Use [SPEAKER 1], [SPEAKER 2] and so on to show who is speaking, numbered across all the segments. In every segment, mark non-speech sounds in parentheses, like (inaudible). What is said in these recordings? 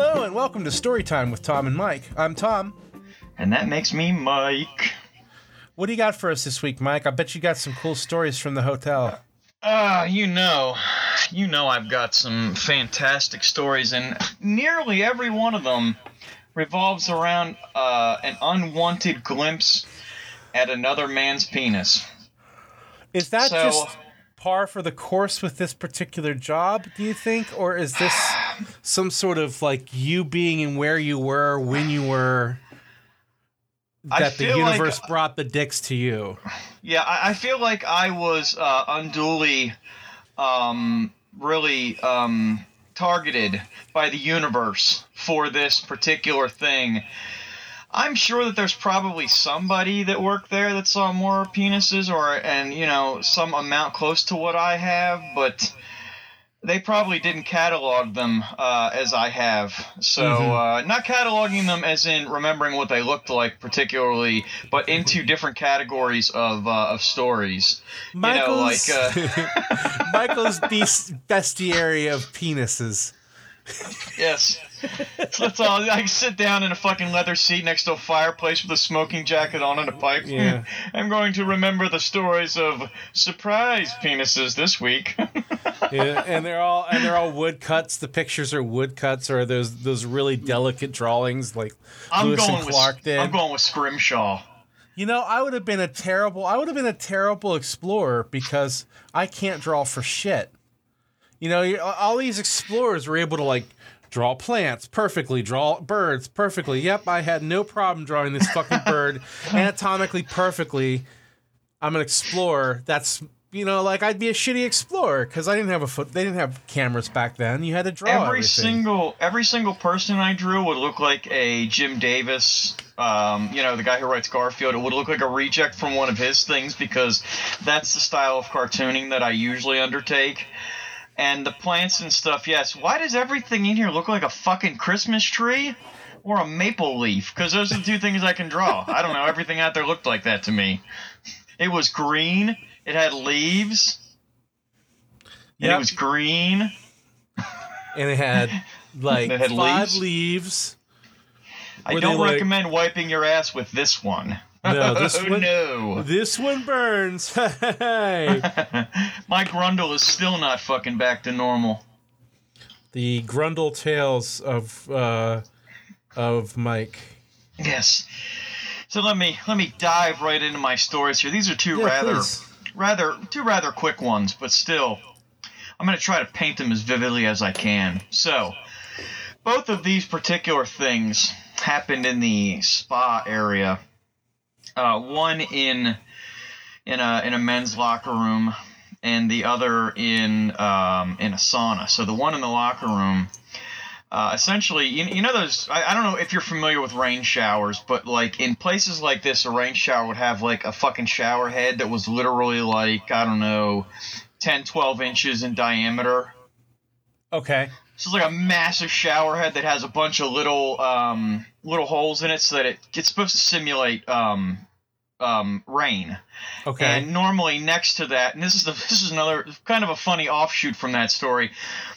[SPEAKER 1] Hello and welcome to Storytime with Tom and Mike. I'm Tom.
[SPEAKER 2] And that makes me Mike.
[SPEAKER 1] What do you got for us this week, Mike? I bet you got some cool stories from the hotel.
[SPEAKER 2] Ah, uh, you know, you know I've got some fantastic stories, and nearly every one of them revolves around uh, an unwanted glimpse at another man's penis.
[SPEAKER 1] Is that so, just par for the course with this particular job, do you think? Or is this some sort of like you being in where you were when you were that the universe like, brought the dicks to you?
[SPEAKER 2] Yeah, I, I feel like I was uh, unduly um, really um, targeted by the universe for this particular thing. I'm sure that there's probably somebody that worked there that saw more penises or and you know some amount close to what I have, but they probably didn't catalog them uh, as I have. So mm-hmm. uh, not cataloging them as in remembering what they looked like particularly, but into different categories of uh, of stories.
[SPEAKER 1] Michael's, you know, like uh, (laughs) Michael's (laughs) bestiary of penises.
[SPEAKER 2] yes. (laughs) So that's all. I can sit down in a fucking leather seat next to a fireplace with a smoking jacket on and a pipe.
[SPEAKER 1] Yeah. (laughs)
[SPEAKER 2] I'm going to remember the stories of surprise penises this week. (laughs)
[SPEAKER 1] yeah, and they're all and they're all woodcuts. The pictures are woodcuts or those those really delicate drawings like I'm Lewis going and Clark
[SPEAKER 2] with,
[SPEAKER 1] did.
[SPEAKER 2] I'm going with Scrimshaw.
[SPEAKER 1] You know, I would have been a terrible I would have been a terrible explorer because I can't draw for shit. You know, all these explorers were able to like draw plants perfectly, draw birds perfectly. Yep, I had no problem drawing this fucking bird (laughs) anatomically perfectly. I'm an explorer. That's you know, like I'd be a shitty explorer because I didn't have a foot. They didn't have cameras back then. You had to draw
[SPEAKER 2] every
[SPEAKER 1] everything.
[SPEAKER 2] single every single person I drew would look like a Jim Davis. Um, you know, the guy who writes Garfield. It would look like a reject from one of his things because that's the style of cartooning that I usually undertake and the plants and stuff. Yes. Why does everything in here look like a fucking Christmas tree or a maple leaf? Because those are the two things I can draw. I don't know. Everything out there looked like that to me. It was green. It had leaves. And it was green.
[SPEAKER 1] And it had (laughs) like it had five leaves. leaves
[SPEAKER 2] I don't recommend like... wiping your ass with this one.
[SPEAKER 1] No, (laughs) this
[SPEAKER 2] oh,
[SPEAKER 1] one.
[SPEAKER 2] No,
[SPEAKER 1] this one burns. (laughs) hey. (laughs)
[SPEAKER 2] My Grundle is still not fucking back to normal.
[SPEAKER 1] The Grundle tales of uh, of Mike.
[SPEAKER 2] Yes. So let me let me dive right into my stories here. These are two
[SPEAKER 1] yeah,
[SPEAKER 2] rather
[SPEAKER 1] please.
[SPEAKER 2] rather two rather quick ones, but still, I'm going to try to paint them as vividly as I can. So, both of these particular things happened in the spa area uh, one in in a in a men's locker room, and the other in um, in a sauna. So the one in the locker room. Uh, essentially, you, you know those. I, I don't know if you're familiar with rain showers, but like in places like this, a rain shower would have like a fucking shower head that was literally like I don't know, 10, 12 inches in diameter.
[SPEAKER 1] Okay.
[SPEAKER 2] So it's like a massive shower head that has a bunch of little um, little holes in it, so that it, it's supposed to simulate um, um, rain.
[SPEAKER 1] Okay.
[SPEAKER 2] And normally next to that, and this is the (laughs) this is another kind of a funny offshoot from that story.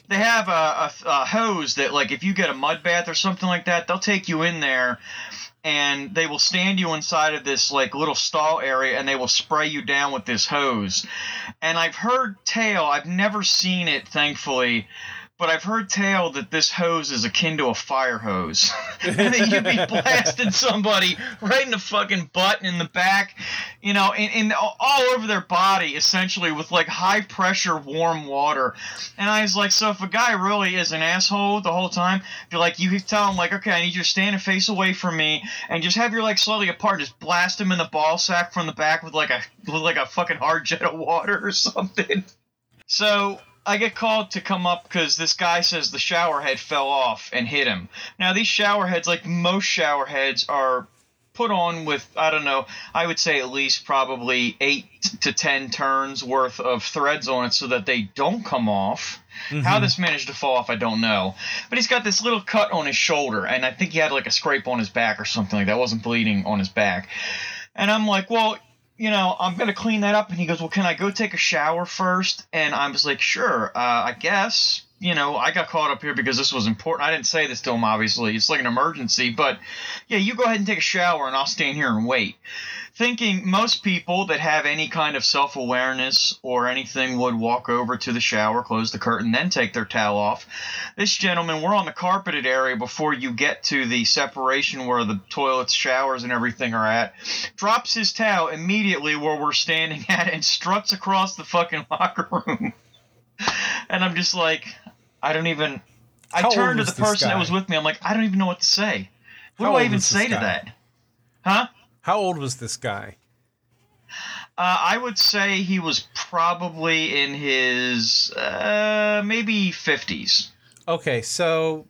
[SPEAKER 2] They have a, a, a hose that, like, if you get a mud bath or something like that, they'll take you in there and they will stand you inside of this like little stall area and they will spray you down with this hose. And I've heard tale, I've never seen it thankfully, but I've heard tale that this hose is akin to a fire hose. (laughs) and that you'd be (laughs) blasting somebody right in the fucking butt and in the back, you know, and, and all over their body, essentially, with like high pressure warm water. And I was like, so if a guy really is an asshole the whole time, you're like, you tell him, like, okay, I need you to stand and face away from me and just have your legs slightly apart, just blast him in the ball sack from the back with like a with like a fucking hard jet of water or something. (laughs) So I get called to come up because this guy says the shower head fell off and hit him. Now these shower heads, like most shower heads, are put on with I don't know. I would say at least probably eight to ten turns worth of threads on it so that they don't come off. Mm-hmm. How this managed to fall off, I don't know. But he's got this little cut on his shoulder, and I think he had like a scrape on his back or something like that. wasn't bleeding on his back. And I'm like, well, you know, I'm gonna clean that up. And he goes, well, can I go take a shower first? And I was like, sure, uh, I guess. you know, I got caught up here because this was important. I didn't say this to him, obviously. It's like an emergency, but yeah, you go ahead and take a shower and I'll stand here and wait. Thinking most people that have any kind of self awareness or anything would walk over to the shower, close the curtain, then take their towel off. This gentleman, we're on the carpeted area before you get to the separation where the toilets, showers, and everything are at, drops his towel immediately where we're standing at and struts across the fucking locker room. (laughs) and I'm just like, I don't even. I
[SPEAKER 1] How old
[SPEAKER 2] turned to the person that was with me. I'm like, I don't even know what to say. What
[SPEAKER 1] How
[SPEAKER 2] do I even say to that? Huh?
[SPEAKER 1] How old was this guy?
[SPEAKER 2] Uh, I would say he was probably in his uh, maybe 50s.
[SPEAKER 1] Okay, so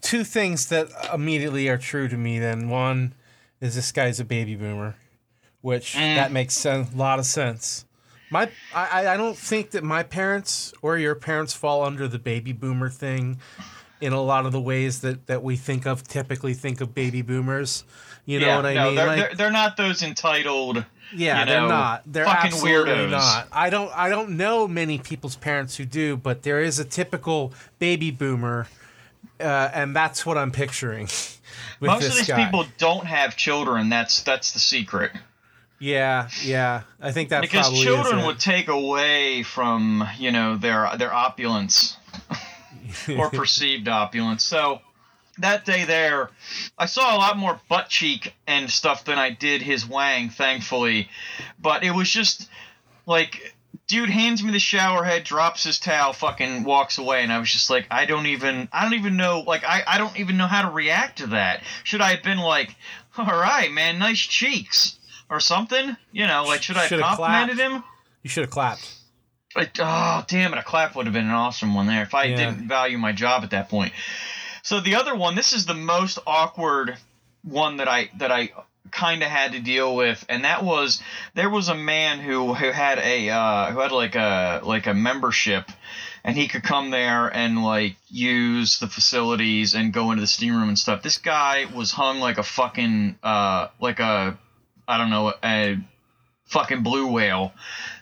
[SPEAKER 1] two things that immediately are true to me. Then one is this guy's a baby boomer, which
[SPEAKER 2] Mm.
[SPEAKER 1] that makes a lot of sense. My, I, I don't think that my parents or your parents fall under the baby boomer thing in a lot of the ways that, that we think of typically think of baby boomers. You know
[SPEAKER 2] yeah,
[SPEAKER 1] what I
[SPEAKER 2] no,
[SPEAKER 1] mean?
[SPEAKER 2] they're,
[SPEAKER 1] Like-
[SPEAKER 2] they're, they're not those entitled.
[SPEAKER 1] Yeah,
[SPEAKER 2] you
[SPEAKER 1] they're not. They're
[SPEAKER 2] fucking
[SPEAKER 1] absolutely
[SPEAKER 2] weirdos.
[SPEAKER 1] not. I don't. I don't know many people's parents who do, but there is a typical baby boomer, uh, and that's what I'm picturing. (laughs)
[SPEAKER 2] Most of these
[SPEAKER 1] guy.
[SPEAKER 2] people don't have children. That's that's the secret.
[SPEAKER 1] Yeah, yeah. I think that
[SPEAKER 2] because
[SPEAKER 1] probably
[SPEAKER 2] children would take away from you know their their opulence (laughs) or perceived opulence. So that day there, I saw a lot more butt cheek and stuff than I did his wang, thankfully. But it was just like, dude hands me the shower head, drops his towel, fucking walks away, and I was just like, I don't even, I don't even know, like, I, I don't even know how to react to that. Should I have been like, all right, man, nice cheeks, or something? You know, like, should I have complimented
[SPEAKER 1] clapped.
[SPEAKER 2] him?
[SPEAKER 1] You should have clapped.
[SPEAKER 2] Like, oh, damn it, a clap would have been an awesome one there if I
[SPEAKER 1] Yeah.
[SPEAKER 2] didn't value my job at that point. So the other one, this is the most awkward one that I that I kind of had to deal with, and that was there was a man who who had a uh, who had like a like a membership, and he could come there and like use the facilities and go into the steam room and stuff. This guy was hung like a fucking uh like a I don't know a fucking blue whale.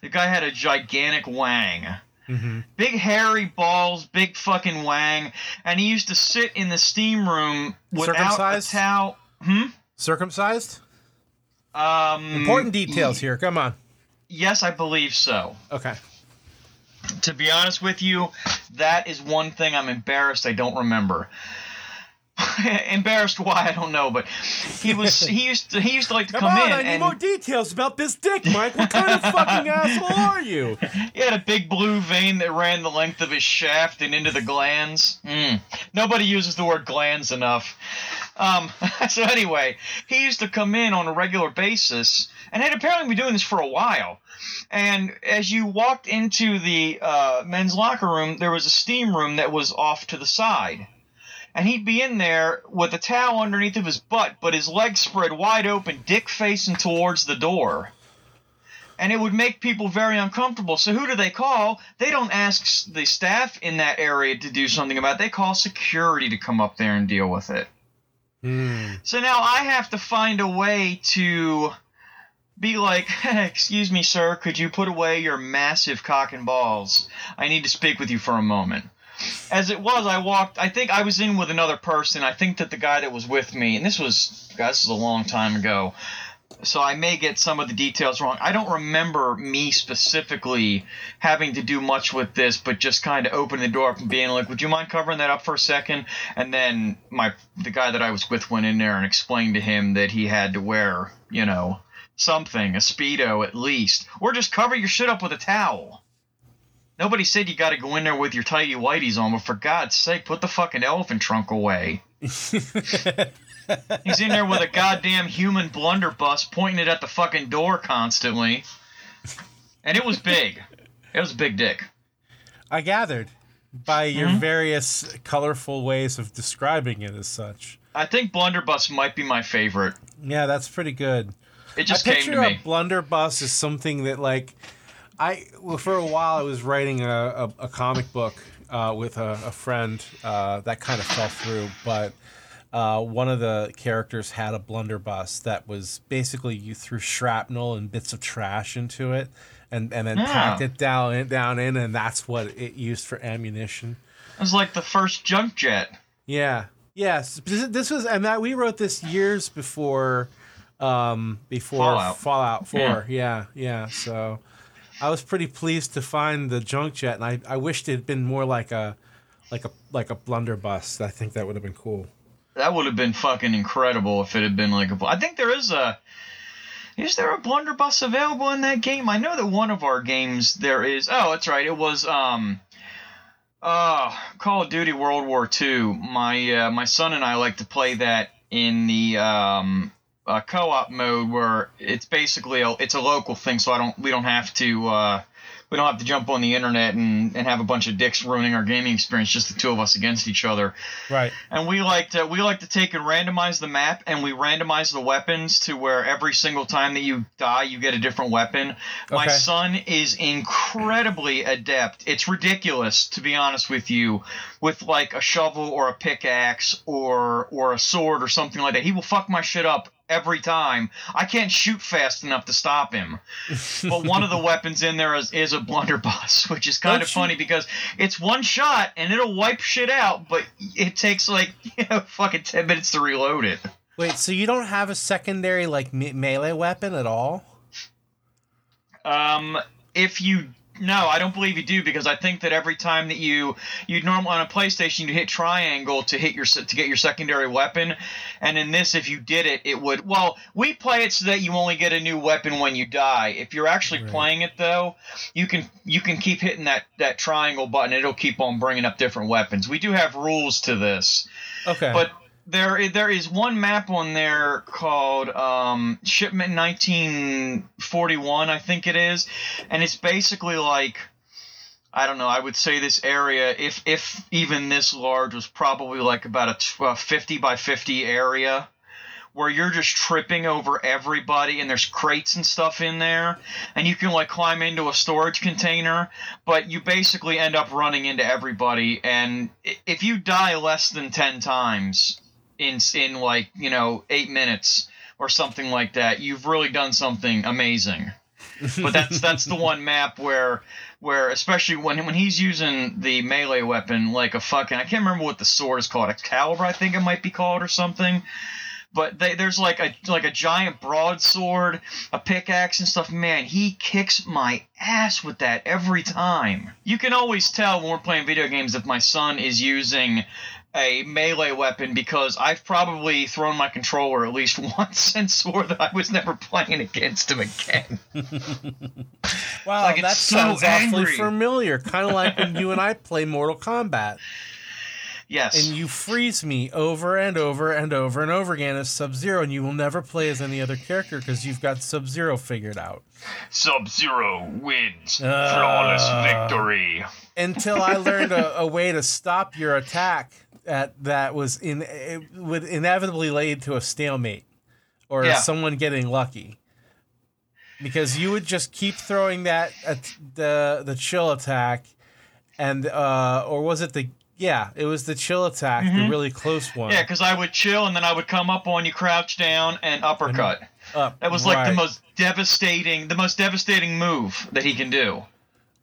[SPEAKER 2] The guy had a gigantic wang.
[SPEAKER 1] hmm
[SPEAKER 2] Big hairy balls, big fucking wang, and he used to sit in the steam room without a
[SPEAKER 1] Circumcised?
[SPEAKER 2] towel. Hmm.
[SPEAKER 1] Circumcised.
[SPEAKER 2] Um,
[SPEAKER 1] Important details here. Come on.
[SPEAKER 2] Yes, I believe so.
[SPEAKER 1] Okay.
[SPEAKER 2] To be honest with you, that is one thing I'm embarrassed I don't remember. (laughs) embarrassed why I don't know, but he was (laughs) he used to he used to like to
[SPEAKER 1] Come,
[SPEAKER 2] come,
[SPEAKER 1] on.
[SPEAKER 2] in
[SPEAKER 1] I need
[SPEAKER 2] and
[SPEAKER 1] more details about this dick, Mike. What kind of fucking asshole are you? (laughs)
[SPEAKER 2] He had a big blue vein that ran the length of his shaft and into the glands. Hmm. Nobody uses the word glands enough. Um, so anyway, he used to come in on a regular basis and had apparently been doing this for a while. And as you walked into the uh, men's locker room, there was a steam room that was off to the side. And he'd be in there with a towel underneath of his butt, but his legs spread wide open, dick facing towards the door and it would make people very uncomfortable. So who do they call? They don't ask the staff in that area to do something about it. They call security to come up there and deal with it.
[SPEAKER 1] Hmm.
[SPEAKER 2] So now I have to find a way to be like, (laughs) "Excuse me, sir, could you put away your massive cock and balls? I need to speak with you for a moment." As it was, I walked. I think I was in with another person. I think that the guy that was with me, and this was, this was a long time ago so I may get some of the details wrong. I don't remember me specifically having to do much with this, but just kind of opening the door up and being like, "Would you mind covering that up for a second? And then my the guy that I was with went in there and explained to him that he had to wear, you know, something, a speedo at least, or just cover your shit up with a towel. Nobody said you got to go in there with your tighty whities on, but for God's sake, put the fucking elephant trunk away. (laughs) He's in there with a goddamn human blunderbuss pointing it at the fucking door constantly. And it was big. It was a big dick.
[SPEAKER 1] I gathered by your
[SPEAKER 2] Mm-hmm.
[SPEAKER 1] various colorful ways of describing it as such.
[SPEAKER 2] I think blunderbuss might be my favorite.
[SPEAKER 1] Yeah, that's pretty good.
[SPEAKER 2] It just
[SPEAKER 1] I
[SPEAKER 2] came
[SPEAKER 1] picture
[SPEAKER 2] to me.
[SPEAKER 1] a blunderbuss is something that like I well, for a while I was writing a, a, a comic book uh, with a, a friend uh, that kind of fell through, but uh, one of the characters had a blunderbuss that was basically you threw shrapnel and bits of trash into it and, and then
[SPEAKER 2] Yeah.
[SPEAKER 1] packed it down in, down in and that's what it used for ammunition.
[SPEAKER 2] It was like the first junk jet.
[SPEAKER 1] Yeah. Yes. This, was, and that we wrote this years before, um, before
[SPEAKER 2] Fallout.
[SPEAKER 1] Fallout Four. Yeah. yeah. So, I was pretty pleased to find the junk jet, and I, I wished it had been more like a, like a like a blunderbuss. I think that would have been cool.
[SPEAKER 2] That would have been fucking incredible if it had been like a. I think there is a. Is there a blunderbuss available in that game? I know that one of our games there is. Oh, that's right. It was um. Uh, Call of Duty World War II. My uh, my son and I like to play that in the um uh, co-op mode where it's basically a, it's a local thing, so I don't we don't have to uh, we don't have to jump on the internet and, and have a bunch of dicks ruining our gaming experience, just the two of us against each other
[SPEAKER 1] Right.
[SPEAKER 2] and we like to we like to take and randomize the map and we randomize the weapons to where every single time that you die you get a different weapon
[SPEAKER 1] Okay.
[SPEAKER 2] my son is incredibly adept it's ridiculous to be honest with you with like a shovel or a pickaxe or or a sword or something like that he will fuck my shit up every time i can't shoot fast enough to stop him (laughs) but one of the weapons in there is, is a blunderbuss (laughs) which is kind
[SPEAKER 1] Don't
[SPEAKER 2] of
[SPEAKER 1] you-
[SPEAKER 2] funny because it's one shot and it'll wipe shit out, but it takes like (laughs) you know fucking ten minutes to reload it.
[SPEAKER 1] Wait. So you don't have a secondary like me- melee weapon at all?
[SPEAKER 2] Um, if you no, I don't believe you do because I think that every time that you you normally on a PlayStation you hit triangle to hit your to get your secondary weapon, and in this if you did it it would well we play it so that you only get a new weapon when you die. If you're actually
[SPEAKER 1] Right.
[SPEAKER 2] playing it though, you can you can keep hitting that that triangle button. It'll keep on bringing up different weapons. We do have rules to this.
[SPEAKER 1] Okay.
[SPEAKER 2] But there there is one map on there called um, Shipment 1941, I think it is, and it's basically like I don't know. I would say this area, if if even this large, was probably like about a uh, 50 by 50 area. Where you're just tripping over everybody, and there's crates and stuff in there, and you can like climb into a storage container, but you basically end up running into everybody. And if you die less than ten times in in like you know eight minutes or something like that, you've really done something amazing. But that's that's the one map where where especially when when he's using the melee weapon like a fucking I can't remember what the sword is called Excalibur I think it might be called or something. But they, there's like a like a giant broadsword, a pickaxe and stuff. Man, he kicks my ass with that every time. You can always tell when we're playing video games if my son is using a melee weapon because I've probably thrown my controller at least (laughs) once and swore that I was never playing against him again. (laughs)
[SPEAKER 1] wow,
[SPEAKER 2] like
[SPEAKER 1] that
[SPEAKER 2] so
[SPEAKER 1] sounds awfully familiar. Kind of like when (laughs) you and I play Mortal Kombat.
[SPEAKER 2] Yes.
[SPEAKER 1] and you freeze me over and over and over and over again as Sub Zero, and you will never play as any other character because you've got Sub Zero figured out.
[SPEAKER 2] Sub Zero wins.
[SPEAKER 1] Uh.
[SPEAKER 2] Flawless victory.
[SPEAKER 1] Until I learned a, a way to stop your attack at that was in it would inevitably lead to a stalemate or
[SPEAKER 2] Yeah.
[SPEAKER 1] someone getting lucky. Because you would just keep throwing that at the the chill attack, and uh, or was it the yeah it was the chill attack the really close one
[SPEAKER 2] Mm-hmm. Yeah, because I would chill and then I would come up on you, crouch down, and uppercut.
[SPEAKER 1] Up,
[SPEAKER 2] That was like
[SPEAKER 1] right.
[SPEAKER 2] the most devastating, the most devastating move that he can do.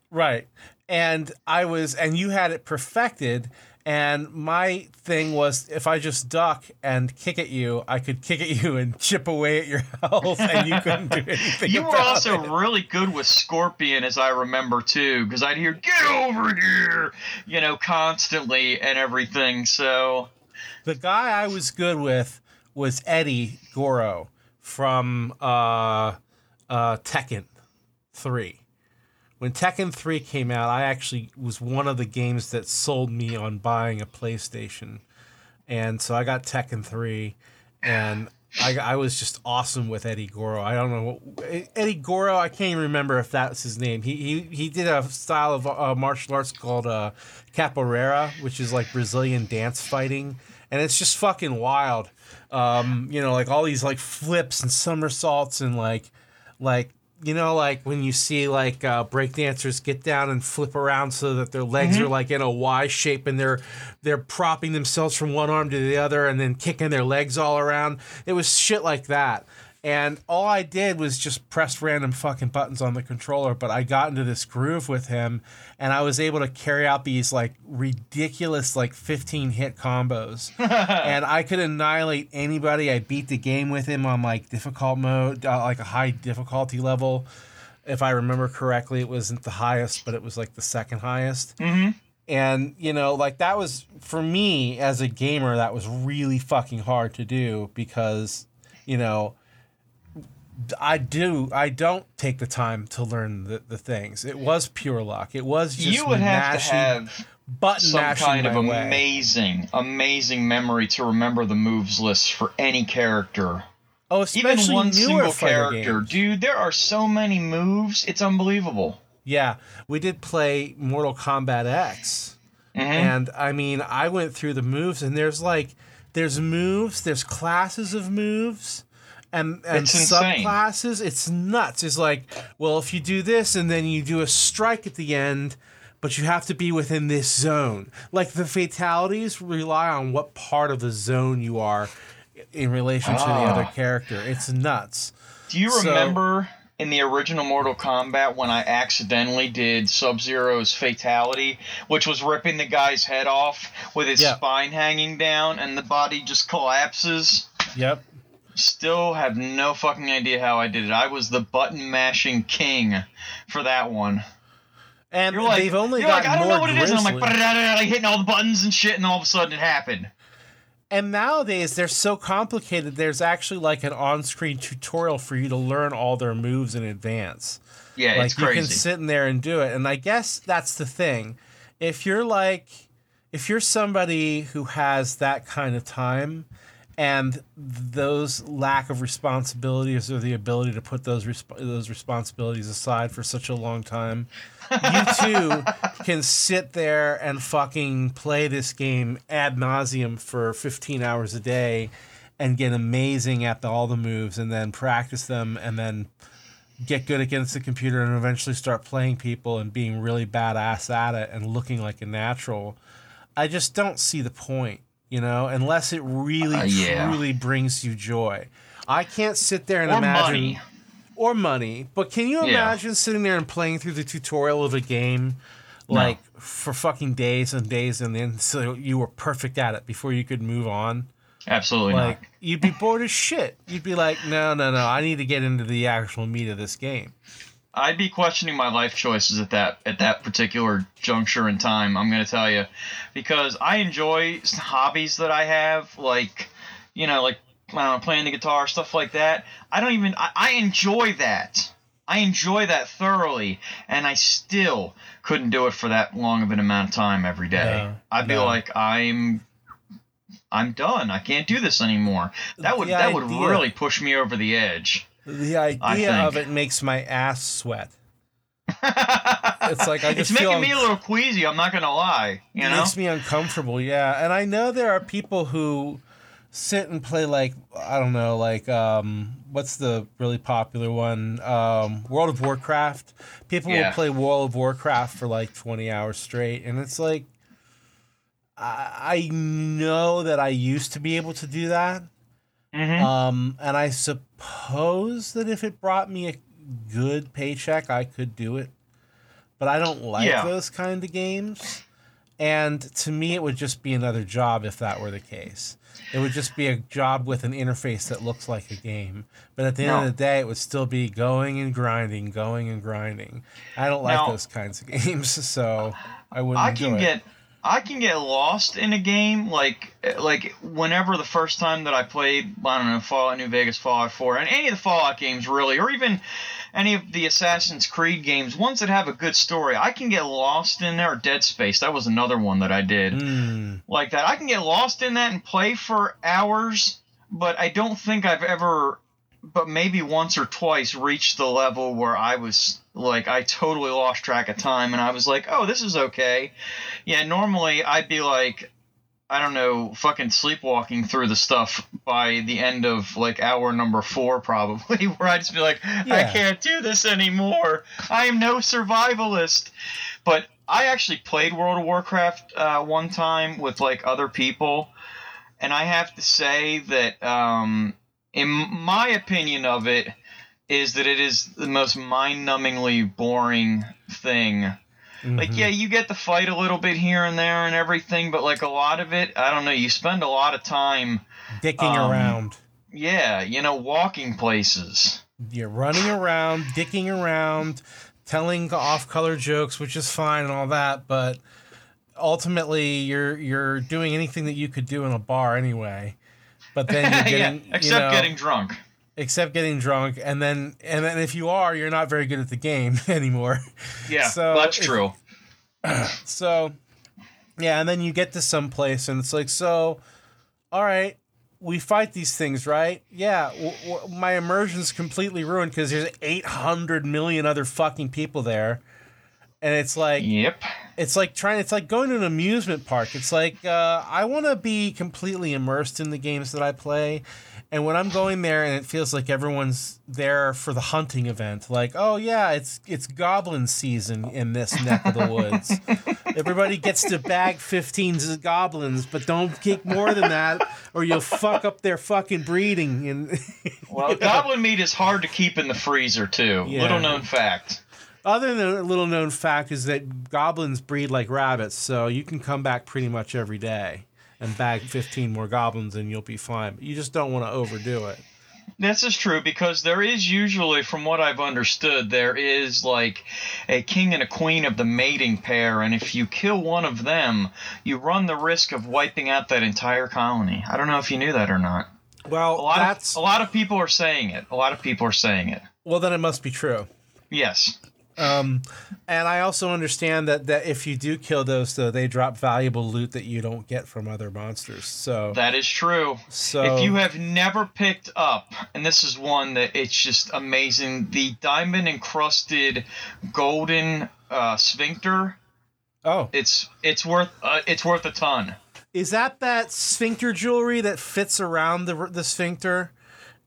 [SPEAKER 1] Right. And I was, and you had it perfected. And my thing was, if I just duck and kick at you, I could kick at you and chip away at your health, and you couldn't do (laughs) anything.
[SPEAKER 2] You were also
[SPEAKER 1] it.
[SPEAKER 2] really good with Scorpion, as I remember too, because I'd hear "Get over here," you know, constantly and everything. So
[SPEAKER 1] the guy I was good with was Eddie Goro from uh, uh, Tekken Three. When Tekken 3 came out, I actually was one of the games that sold me on buying a PlayStation. And so I got Tekken 3 and I, I was just awesome with Eddie Goro. I don't know Eddie Goro. I can't even remember if that's his name. He he, he did a style of uh, martial arts called uh, capoeira, which is like Brazilian dance fighting, and it's just fucking wild. Um, you know, like all these like flips and somersaults and like like you know like when you see like uh, breakdancers get down and flip around so that their legs are like in a y shape and they're they're propping themselves from one arm to the other and then kicking their legs all around. It was shit like that And all I did was just press random fucking buttons on the controller, but I got into this groove with him and I was able to carry out these like ridiculous like 15 hit combos. (laughs) and I could annihilate anybody. I beat the game with him on like difficult mode, uh, like a high difficulty level. If I remember correctly, it wasn't the highest, but it was like the second highest.
[SPEAKER 2] Mm-hmm.
[SPEAKER 1] And, you know, like that was for me as a gamer, that was really fucking hard to do because, you know, I do. I don't take the time to learn the, the things. It was pure luck. It was just
[SPEAKER 2] you would have
[SPEAKER 1] mashing,
[SPEAKER 2] to have
[SPEAKER 1] button
[SPEAKER 2] some kind of
[SPEAKER 1] my way.
[SPEAKER 2] amazing, amazing memory to remember the moves list for any character.
[SPEAKER 1] Oh,
[SPEAKER 2] Even
[SPEAKER 1] especially
[SPEAKER 2] one
[SPEAKER 1] newer
[SPEAKER 2] single character.
[SPEAKER 1] games.
[SPEAKER 2] Dude, there are so many moves. It's unbelievable.
[SPEAKER 1] Yeah, we did play Mortal Kombat X,
[SPEAKER 2] Mhm.
[SPEAKER 1] and I mean, I went through the moves, and there's like, there's moves, there's classes of moves, and and
[SPEAKER 2] It's insane.
[SPEAKER 1] subclasses. It's nuts. It's like, well, if you do this, and then you do a strike at the end. But you have to be within this zone. Like the fatalities rely on what part of the zone you are in relation to the
[SPEAKER 2] Ah.
[SPEAKER 1] other character. It's nuts.
[SPEAKER 2] Do you
[SPEAKER 1] So-
[SPEAKER 2] remember in the original Mortal Kombat when I accidentally did Sub Zero's fatality, which was ripping the guy's head off with his
[SPEAKER 1] Yeah.
[SPEAKER 2] spine hanging down and the body just collapses?
[SPEAKER 1] Yep.
[SPEAKER 2] Still have no fucking idea how I did it. I was the button mashing king for that one.
[SPEAKER 1] And
[SPEAKER 2] You're like,
[SPEAKER 1] they've only
[SPEAKER 2] you're like, I don't know what it is, and I'm like, hitting all the buttons and shit, and all of a sudden it happened.
[SPEAKER 1] And nowadays they're so complicated. There's actually like an on-screen tutorial for you to learn all their moves in advance.
[SPEAKER 2] Yeah,
[SPEAKER 1] like
[SPEAKER 2] it's
[SPEAKER 1] you can sit in there and do it. And I guess that's the thing. If you're like, if you're somebody who has that kind of time, and those lack of responsibilities or the ability to put those resp- those responsibilities aside for such a long time, you (laughs) too can sit there and fucking play this game ad nauseum for 15 hours a day and get amazing at the, all the moves and then practice them and then get good against the computer and eventually start playing people and being really badass at it and looking like a natural. I just don't see the point, you know, unless it really
[SPEAKER 2] Uh, yeah.
[SPEAKER 1] truly brings you joy. I can't sit there and
[SPEAKER 2] Or
[SPEAKER 1] imagine
[SPEAKER 2] money.
[SPEAKER 1] or money. But can you
[SPEAKER 2] Yeah.
[SPEAKER 1] imagine sitting there and playing through the tutorial of a game like for fucking days and days and then so you were perfect at it before you could move on?
[SPEAKER 2] Absolutely
[SPEAKER 1] Like
[SPEAKER 2] not.
[SPEAKER 1] you'd be bored as shit. You'd be like, no, no, no. I need to get into the actual meat of this game.
[SPEAKER 2] I'd be questioning my life choices at that at that particular juncture in time. I'm gonna tell you, because I enjoy hobbies that I have, like you know, like know, playing the guitar, stuff like that. I don't even. I, I enjoy that. I enjoy that thoroughly, and I still couldn't do it for that long of an amount of time every day.
[SPEAKER 1] No,
[SPEAKER 2] I'd be
[SPEAKER 1] no.
[SPEAKER 2] like, I'm. I'm done. I can't do this anymore. That would
[SPEAKER 1] The
[SPEAKER 2] that would really push me over the edge.
[SPEAKER 1] The idea of it makes my ass sweat. (laughs) It's like I
[SPEAKER 2] it's
[SPEAKER 1] just feel
[SPEAKER 2] making me a little queasy. I'm not gonna lie. You
[SPEAKER 1] it
[SPEAKER 2] know,
[SPEAKER 1] makes me uncomfortable. Yeah, and I know there are people who sit and play like I don't know, like um, what's the really popular one? Um, World of Warcraft. People
[SPEAKER 2] Yeah.
[SPEAKER 1] will play World of Warcraft for like twenty hours straight, and it's like I, I know that I used to be able to do that.
[SPEAKER 2] Mhm.
[SPEAKER 1] Um, and I suppose that if it brought me a good paycheck, I could do it. But I don't like
[SPEAKER 2] Yeah.
[SPEAKER 1] those kind of games. And to me, it would just be another job if that were the case. It would just be a job with an interface that looks like a game. But at the end
[SPEAKER 2] No.
[SPEAKER 1] of the day, it would still be going and grinding, going and grinding. I don't like
[SPEAKER 2] Now-
[SPEAKER 1] those kinds of (laughs) games, so I wouldn't
[SPEAKER 2] I
[SPEAKER 1] do
[SPEAKER 2] can
[SPEAKER 1] it.
[SPEAKER 2] I can get lost in a game like like whenever the first time that I played I don't know Fallout New Vegas, Fallout 4, and any of the Fallout games really, or even any of the Assassin's Creed games, ones that have a good story, I can get lost in there. Dead Space, that was another one that I did
[SPEAKER 1] Mm,
[SPEAKER 2] like that. I can get lost in that and play for hours, but I don't think I've ever, but maybe once or twice, reached the level where I was like, I totally lost track of time and I was like, oh, this is okay. Yeah, normally I'd be like, I don't know, fucking sleepwalking through the stuff by the end of like hour number four, probably, (laughs) where I'd just be like, I can't do this anymore. I am no survivalist. But I actually played World of Warcraft uh, one time with like other people, and I have to say that um, in my opinion of it, is that it is the most mind-numbingly boring thing. Like,
[SPEAKER 1] Mhm.
[SPEAKER 2] yeah, you get to fight a little bit here and there and everything, but like a lot of it, I don't know. You spend a lot of time,
[SPEAKER 1] dicking
[SPEAKER 2] um,
[SPEAKER 1] around.
[SPEAKER 2] yeah, you know, walking places.
[SPEAKER 1] You're running around, dicking around, telling off-color jokes, which is fine and all that, but ultimately you're you're doing anything that you could do in a bar anyway. But then you're (laughs) getting,
[SPEAKER 2] yeah, except
[SPEAKER 1] you know,
[SPEAKER 2] getting drunk.
[SPEAKER 1] Except getting drunk, and then and then if you are, you're not very good at the game (laughs) anymore.
[SPEAKER 2] Yeah,
[SPEAKER 1] So
[SPEAKER 2] that's true. (clears throat)
[SPEAKER 1] So, yeah, and then you get to some place, and it's like, so, all right, we fight these things, right? Yeah, w- w- my immersion's completely ruined because there's 800 million other fucking people there. And it's like,
[SPEAKER 2] Yep.
[SPEAKER 1] it's like trying, it's like going to an amusement park. It's like, uh, I want to be completely immersed in the games that I play. And when I'm going there and it feels like everyone's there for the hunting event, like, oh yeah, it's it's goblin season in this neck of the woods. (laughs) Everybody gets to bag 15 z- goblins, but don't kick more than that, or you'll fuck up their fucking breeding. And (laughs)
[SPEAKER 2] Well, goblin meat is hard to keep in the freezer too.
[SPEAKER 1] Yeah.
[SPEAKER 2] Little known fact.
[SPEAKER 1] other than a little known fact is that goblins breed like rabbits, so you can come back pretty much every day and bag 15 more goblins, and you'll be fine. But you just don't want to overdo it.
[SPEAKER 2] This is true because there is usually, from what I've understood, there is like a king and a queen of the mating pair, and if you kill one of them, you run the risk of wiping out that entire colony. I don't know if you knew that or not.
[SPEAKER 1] Well,
[SPEAKER 2] A lot
[SPEAKER 1] that's
[SPEAKER 2] of a lot of people are saying it. A lot of people are saying it.
[SPEAKER 1] well, then it must be true.
[SPEAKER 2] Yes.
[SPEAKER 1] Um, and I also understand that that if you do kill those, though, they drop valuable loot that you don't get from other monsters. So,
[SPEAKER 2] That is true.
[SPEAKER 1] so
[SPEAKER 2] if you have never picked up, and this is one that it's just amazing, the diamond encrusted golden uh, sphincter,
[SPEAKER 1] oh,
[SPEAKER 2] it's it's worth uh, it's worth a ton.
[SPEAKER 1] is that that sphincter jewelry that fits around the the sphincter,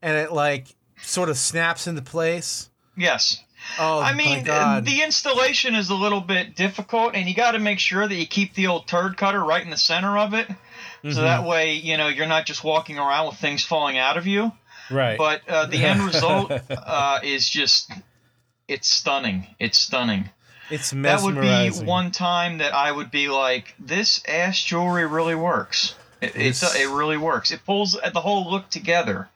[SPEAKER 1] and it like sort of snaps into place?
[SPEAKER 2] Yes.
[SPEAKER 1] Oh,
[SPEAKER 2] I mean, the installation is a little bit difficult, and you got to make sure that you keep the old turd cutter right in the center of it,
[SPEAKER 1] Mm-hmm.
[SPEAKER 2] so that way you know you're not just walking around with things falling out of you.
[SPEAKER 1] right.
[SPEAKER 2] But uh, the end result (laughs) uh, is just it's stunning. It's stunning.
[SPEAKER 1] it's mesmerizing.
[SPEAKER 2] That would be one time that I would be like, this ass jewelry really works. It, it's,
[SPEAKER 1] It's-
[SPEAKER 2] it really works. It pulls the whole look together.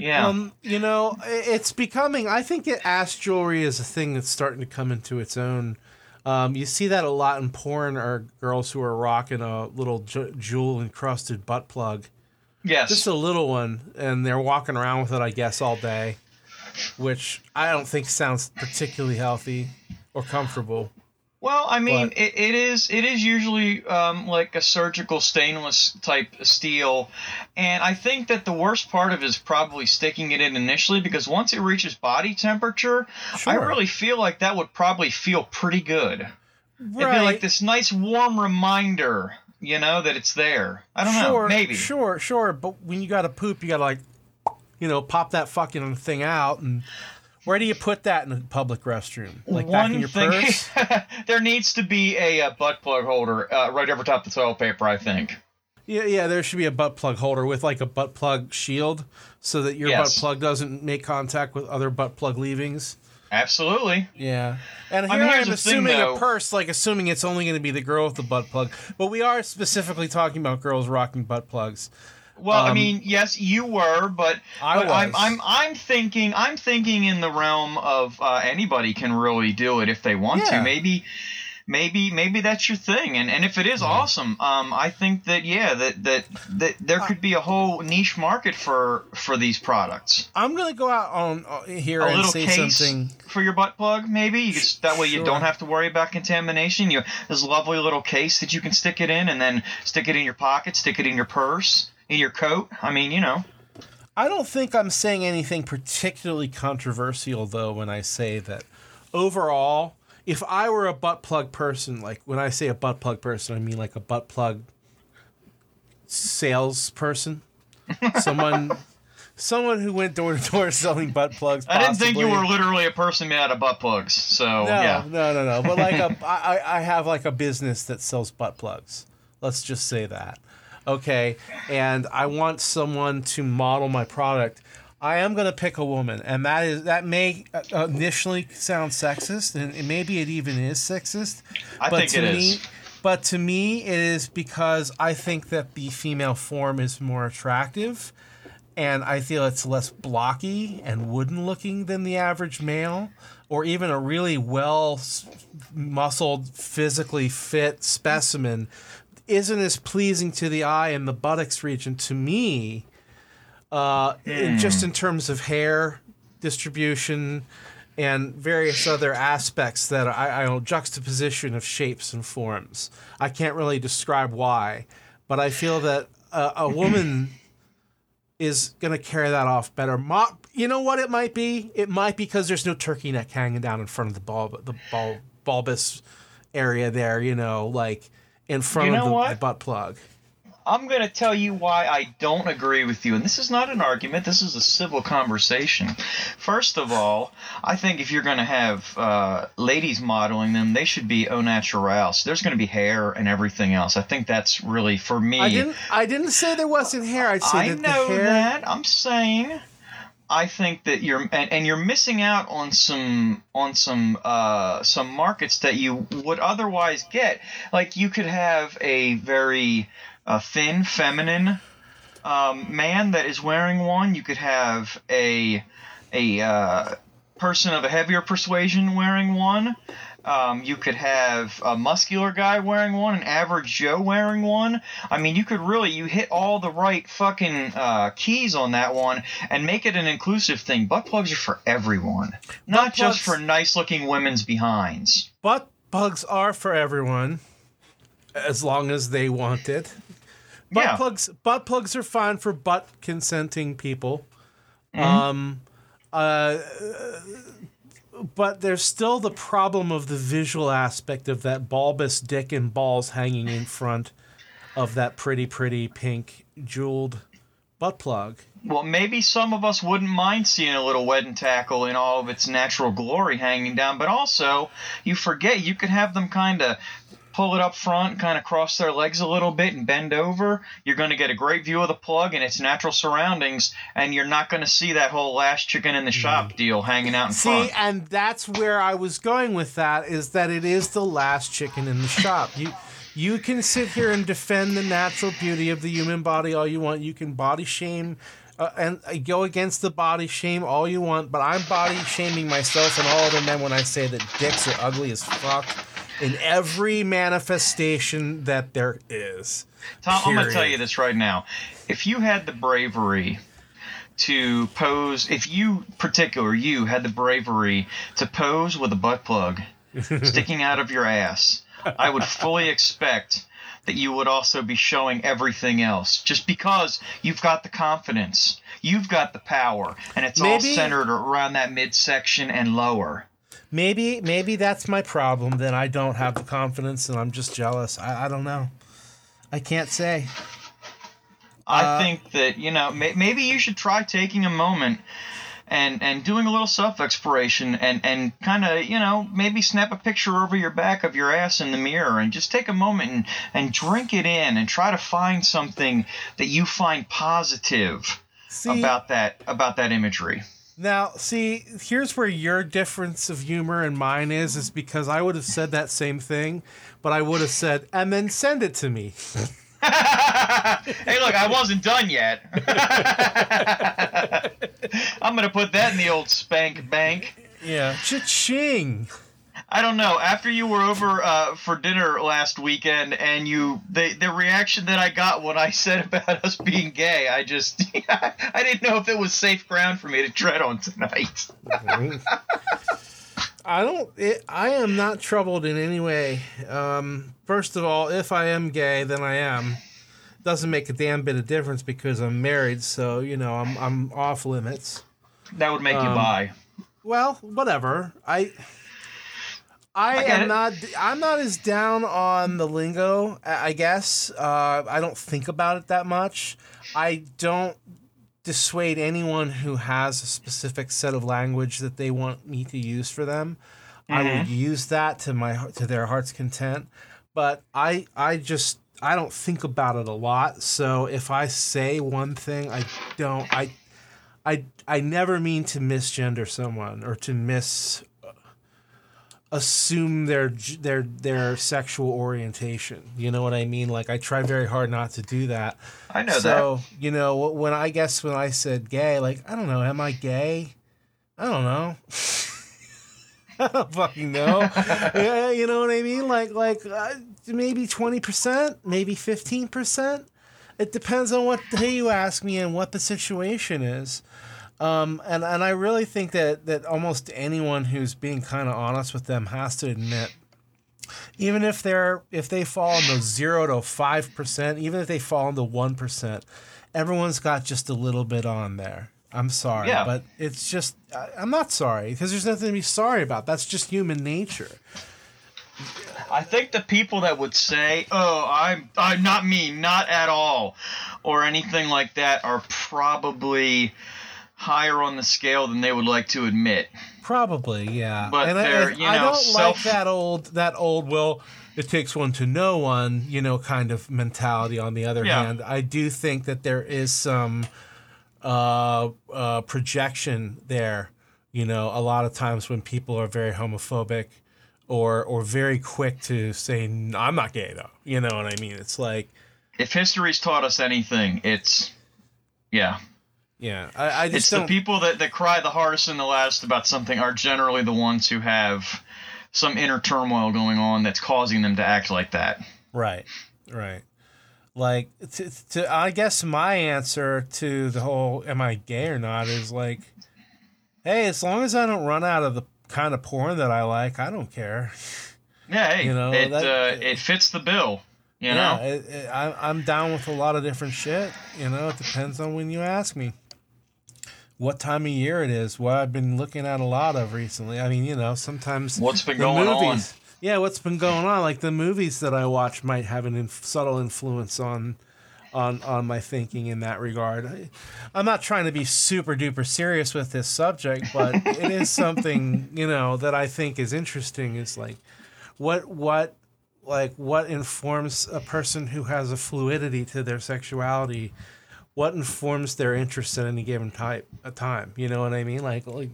[SPEAKER 2] Yeah.
[SPEAKER 1] Um, you know, it's becoming. I think that ass jewelry is a thing that's starting to come into its own. Um, you see that a lot in porn, or girls who are rocking a little ju- jewel encrusted butt plug,
[SPEAKER 2] yes.
[SPEAKER 1] just a little one, and they're walking around with it, I guess, all day, which I don't think sounds particularly healthy or comfortable.
[SPEAKER 2] Well, I mean, it, it is it is usually um, like a surgical stainless type steel, and I think that the worst part of it is probably sticking it in initially because once it reaches body temperature, I really feel like that would probably feel pretty good. It'd be
[SPEAKER 1] Right.
[SPEAKER 2] like this nice warm reminder, you know, that it's there. I don't
[SPEAKER 1] sure,
[SPEAKER 2] know, maybe.
[SPEAKER 1] Sure, sure. But when you got to poop, you got to like, you know, pop that fucking thing out. And where do you put that in a public restroom? Like back in your purse? (laughs)
[SPEAKER 2] there needs to be a, uh butt plug holder uh, right over top the toilet paper. I think.
[SPEAKER 1] Yeah, yeah. There should be a butt plug holder with like a butt plug shield, so that your
[SPEAKER 2] Yes.
[SPEAKER 1] butt plug doesn't make contact with other butt plug leavings.
[SPEAKER 2] Absolutely.
[SPEAKER 1] Yeah. And here I am
[SPEAKER 2] the thing,
[SPEAKER 1] assuming
[SPEAKER 2] though.
[SPEAKER 1] a purse, like assuming it's only going to be the girl with the butt plug. But we are specifically talking about girls rocking butt plugs.
[SPEAKER 2] Well, I
[SPEAKER 1] Um,
[SPEAKER 2] mean, yes, you were, but,
[SPEAKER 1] I
[SPEAKER 2] but I'm. I'm I'm thinking I'm thinking in the realm of uh, anybody can really do it if they want
[SPEAKER 1] Yeah.
[SPEAKER 2] to. Maybe maybe maybe that's your thing, and and if it is awesome, um, I think that yeah, that that that there could be a whole niche market for for these products.
[SPEAKER 1] I'm going to go out on uh, here
[SPEAKER 2] A
[SPEAKER 1] and
[SPEAKER 2] little
[SPEAKER 1] say
[SPEAKER 2] case
[SPEAKER 1] something.
[SPEAKER 2] for your butt plug, maybe. You just, that way you
[SPEAKER 1] Sure.
[SPEAKER 2] don't have to worry about contamination. You this lovely little case that you can stick it in, and then stick it in your pocket, stick it in your purse, in your coat. I mean, you know.
[SPEAKER 1] I don't think I'm saying anything particularly controversial though when I say that overall, if I were a butt plug person, like when I say a butt plug person, I mean like a butt plug salesperson, (laughs) someone, someone who went door to door selling butt plugs.
[SPEAKER 2] I didn't think you were literally a person made out of butt plugs. So
[SPEAKER 1] No,
[SPEAKER 2] yeah,
[SPEAKER 1] no, no, no. But like a, (laughs) I I have like a business that sells butt plugs. Let's just say that. Okay, and I want someone to model my product, I am going to pick a woman, and that is that may uh, initially sound sexist, and maybe it even is sexist.
[SPEAKER 2] I
[SPEAKER 1] but
[SPEAKER 2] think
[SPEAKER 1] to
[SPEAKER 2] it
[SPEAKER 1] me,
[SPEAKER 2] is.
[SPEAKER 1] But to me, it is because I think that the female form is more attractive, and I feel it's less blocky and wooden looking than the average male, or even a really well muscled, physically fit specimen isn't as pleasing to the eye in the buttocks region to me uh, in, just in terms of hair distribution and various other aspects that I, I know juxtaposition of shapes and forms. I can't really describe why, but I feel that a, a woman (clears throat) is going to carry that off better. Mo- you know what it might be? It might be because there's no turkey neck hanging down in front of the bulb, the bulb, bulbous area there. You know, like in front
[SPEAKER 2] You
[SPEAKER 1] of
[SPEAKER 2] know
[SPEAKER 1] the,
[SPEAKER 2] what?
[SPEAKER 1] butt plug.
[SPEAKER 2] I'm going to tell you why I don't agree with you. And this is not an argument, this is a civil conversation. First of all, I think if you're going to have uh, ladies modeling them, they should be au naturel. So there's going to be hair and everything else. I think that's really, for me.
[SPEAKER 1] I didn't. I didn't say there wasn't hair. I'd say
[SPEAKER 2] I
[SPEAKER 1] that
[SPEAKER 2] know
[SPEAKER 1] the hair.
[SPEAKER 2] that. I'm saying. I think that you're and, and you're missing out on some on some uh, some markets that you would otherwise get. Like you could have a very uh, thin, feminine um, man that is wearing one. You could have a a uh, person of a heavier persuasion wearing one. Um, you could have a muscular guy wearing one, an average Joe wearing one. I mean, you could really you hit all the right fucking uh, keys on that one and make it an inclusive thing. Butt plugs are for everyone, not just for nice looking women's behinds.
[SPEAKER 1] Butt plugs are for everyone, as long as they want it. Butt
[SPEAKER 2] Yeah.
[SPEAKER 1] plugs. Butt plugs are fine for butt consenting people. Um, uh, but there's still the problem of the visual aspect of that bulbous dick and balls hanging in front of that pretty, pretty pink jeweled butt plug.
[SPEAKER 2] Well, maybe some of us wouldn't mind seeing a little wedding tackle in all of its natural glory hanging down, but also you forget you could have them kind of pull it up front, kind of cross their legs a little bit and bend over. You're going to get a great view of the plug and its natural surroundings, and you're not going to see that whole last chicken in the shop deal hanging out in
[SPEAKER 1] See,
[SPEAKER 2] front.
[SPEAKER 1] See, and that's where I was going with that is that it is the last chicken in the shop. You you can sit here and defend the natural beauty of the human body all you want. You can body shame uh, and uh, go against the body shame all you want, but I'm body shaming myself and all other men when I say that dicks are ugly as fuck in every manifestation that there is.
[SPEAKER 2] Tom, I'm going to tell you this right now. If you had the bravery to pose, if you, particular you, had the bravery to pose with a butt plug (laughs) sticking out of your ass, I would fully expect that you would also be showing everything else just because you've got the confidence. You've got the power, and it's all centered around that midsection and lower.
[SPEAKER 1] Maybe maybe that's my problem. That I don't have the confidence and I'm just jealous. I, I don't know. I can't say.
[SPEAKER 2] I
[SPEAKER 1] Uh,
[SPEAKER 2] think that you know may, maybe you should try taking a moment and and doing a little self exploration and and kind of you know maybe snap a picture over your back of your ass in the mirror and just take a moment and and drink it in and try to find something that you find positive
[SPEAKER 1] See,
[SPEAKER 2] about that about that imagery.
[SPEAKER 1] Now, see, here's where your difference of humor and mine is, is because I would have said that same thing, but I would have said, and then send it to me.
[SPEAKER 2] hey, look, I wasn't done yet. (laughs) I'm gonna put that in the old spank bank.
[SPEAKER 1] Yeah. Cha-ching.
[SPEAKER 2] I don't know. After you were over uh, for dinner last weekend, and you the the reaction that I got when I (laughs) said about us being gay, I just (laughs) I didn't know if it was safe ground for me to tread on tonight. (laughs)
[SPEAKER 1] I don't, it, I am not troubled in any way. Um, first of all, if I am gay, then I am. Doesn't make a damn bit of difference because I'm married, so, you know, I'm, I'm off limits.
[SPEAKER 2] That would make you
[SPEAKER 1] Um,
[SPEAKER 2] bi.
[SPEAKER 1] Well, whatever. I I,
[SPEAKER 2] I
[SPEAKER 1] am
[SPEAKER 2] it.
[SPEAKER 1] not I'm not as down on the lingo, I I guess. Uh, I don't think about it that much. I don't dissuade anyone who has a specific set of language that they want me to use for them. I
[SPEAKER 2] Mm-hmm.
[SPEAKER 1] will use that to my to their heart's content. But I I just I don't think about it a lot. So if I say one thing, I don't I I I never mean to misgender someone or to mis assume their their their sexual orientation. You know what I mean? Like I try very hard not to do that.
[SPEAKER 2] I know
[SPEAKER 1] so,
[SPEAKER 2] that.
[SPEAKER 1] So you know, when I guess when I said gay, like I don't know, am I gay? I don't know. (laughs) I don't fucking know. (laughs) yeah, you know what I mean? Like like uh, maybe 20%, maybe 15%. It depends on what day you ask me and what the situation is. Um, and, and I really think that, that almost anyone who's being kind of honest with them has to admit, even if they're if they fall in the zero to five percent, even if they fall into one percent, everyone's got just a little bit on there. I'm sorry,
[SPEAKER 2] Yeah.
[SPEAKER 1] but it's just I, I'm not sorry because there's nothing to be sorry about. That's just human nature.
[SPEAKER 2] I think the people that would say, "Oh, I'm I'm not me, not at all," or anything like that, are probably higher on the scale than they would like to admit.
[SPEAKER 1] Probably, yeah.
[SPEAKER 2] But
[SPEAKER 1] and I,
[SPEAKER 2] they're,
[SPEAKER 1] and
[SPEAKER 2] you
[SPEAKER 1] I don't
[SPEAKER 2] self-
[SPEAKER 1] like that old that old well, it takes one to know one, you know, kind of mentality. On the other
[SPEAKER 2] Yeah.
[SPEAKER 1] hand, I do think that there is some uh, uh, projection there. You know, a lot of times when people are very homophobic or or very quick to say "No, I'm not gay though. You know what I mean? It's like
[SPEAKER 2] If history's taught us anything, it's yeah,
[SPEAKER 1] yeah, I, I just
[SPEAKER 2] it's the
[SPEAKER 1] don't.
[SPEAKER 2] people that, that cry the hardest and the loudest about something are generally the ones who have some inner turmoil going on that's causing them to act like that.
[SPEAKER 1] Right, right. Like, to, to, I guess my answer to the whole "Am I gay or not?" is like, hey, as long as I don't run out of the kind of porn that I like, I don't care.
[SPEAKER 2] Yeah, hey,
[SPEAKER 1] You know,
[SPEAKER 2] it
[SPEAKER 1] that-
[SPEAKER 2] uh, it fits the bill. You
[SPEAKER 1] yeah,
[SPEAKER 2] know,
[SPEAKER 1] it, it, I, I'm down with a lot of different shit. You know, it depends on when you ask me. What time of year it is? What I've been looking at a lot of recently. I mean, you know, sometimes
[SPEAKER 2] What's been going on?
[SPEAKER 1] movies, Yeah, what's been going on? Like the movies that I watch might have an inf- subtle influence on on on my thinking in that regard. I, I'm not trying to be super duper serious with this subject, but it is (laughs) something you know that I think is interesting. Is like what what like what informs a person who has a fluidity to their sexuality. What informs their interest at any given type a time? You know what I mean? Like, like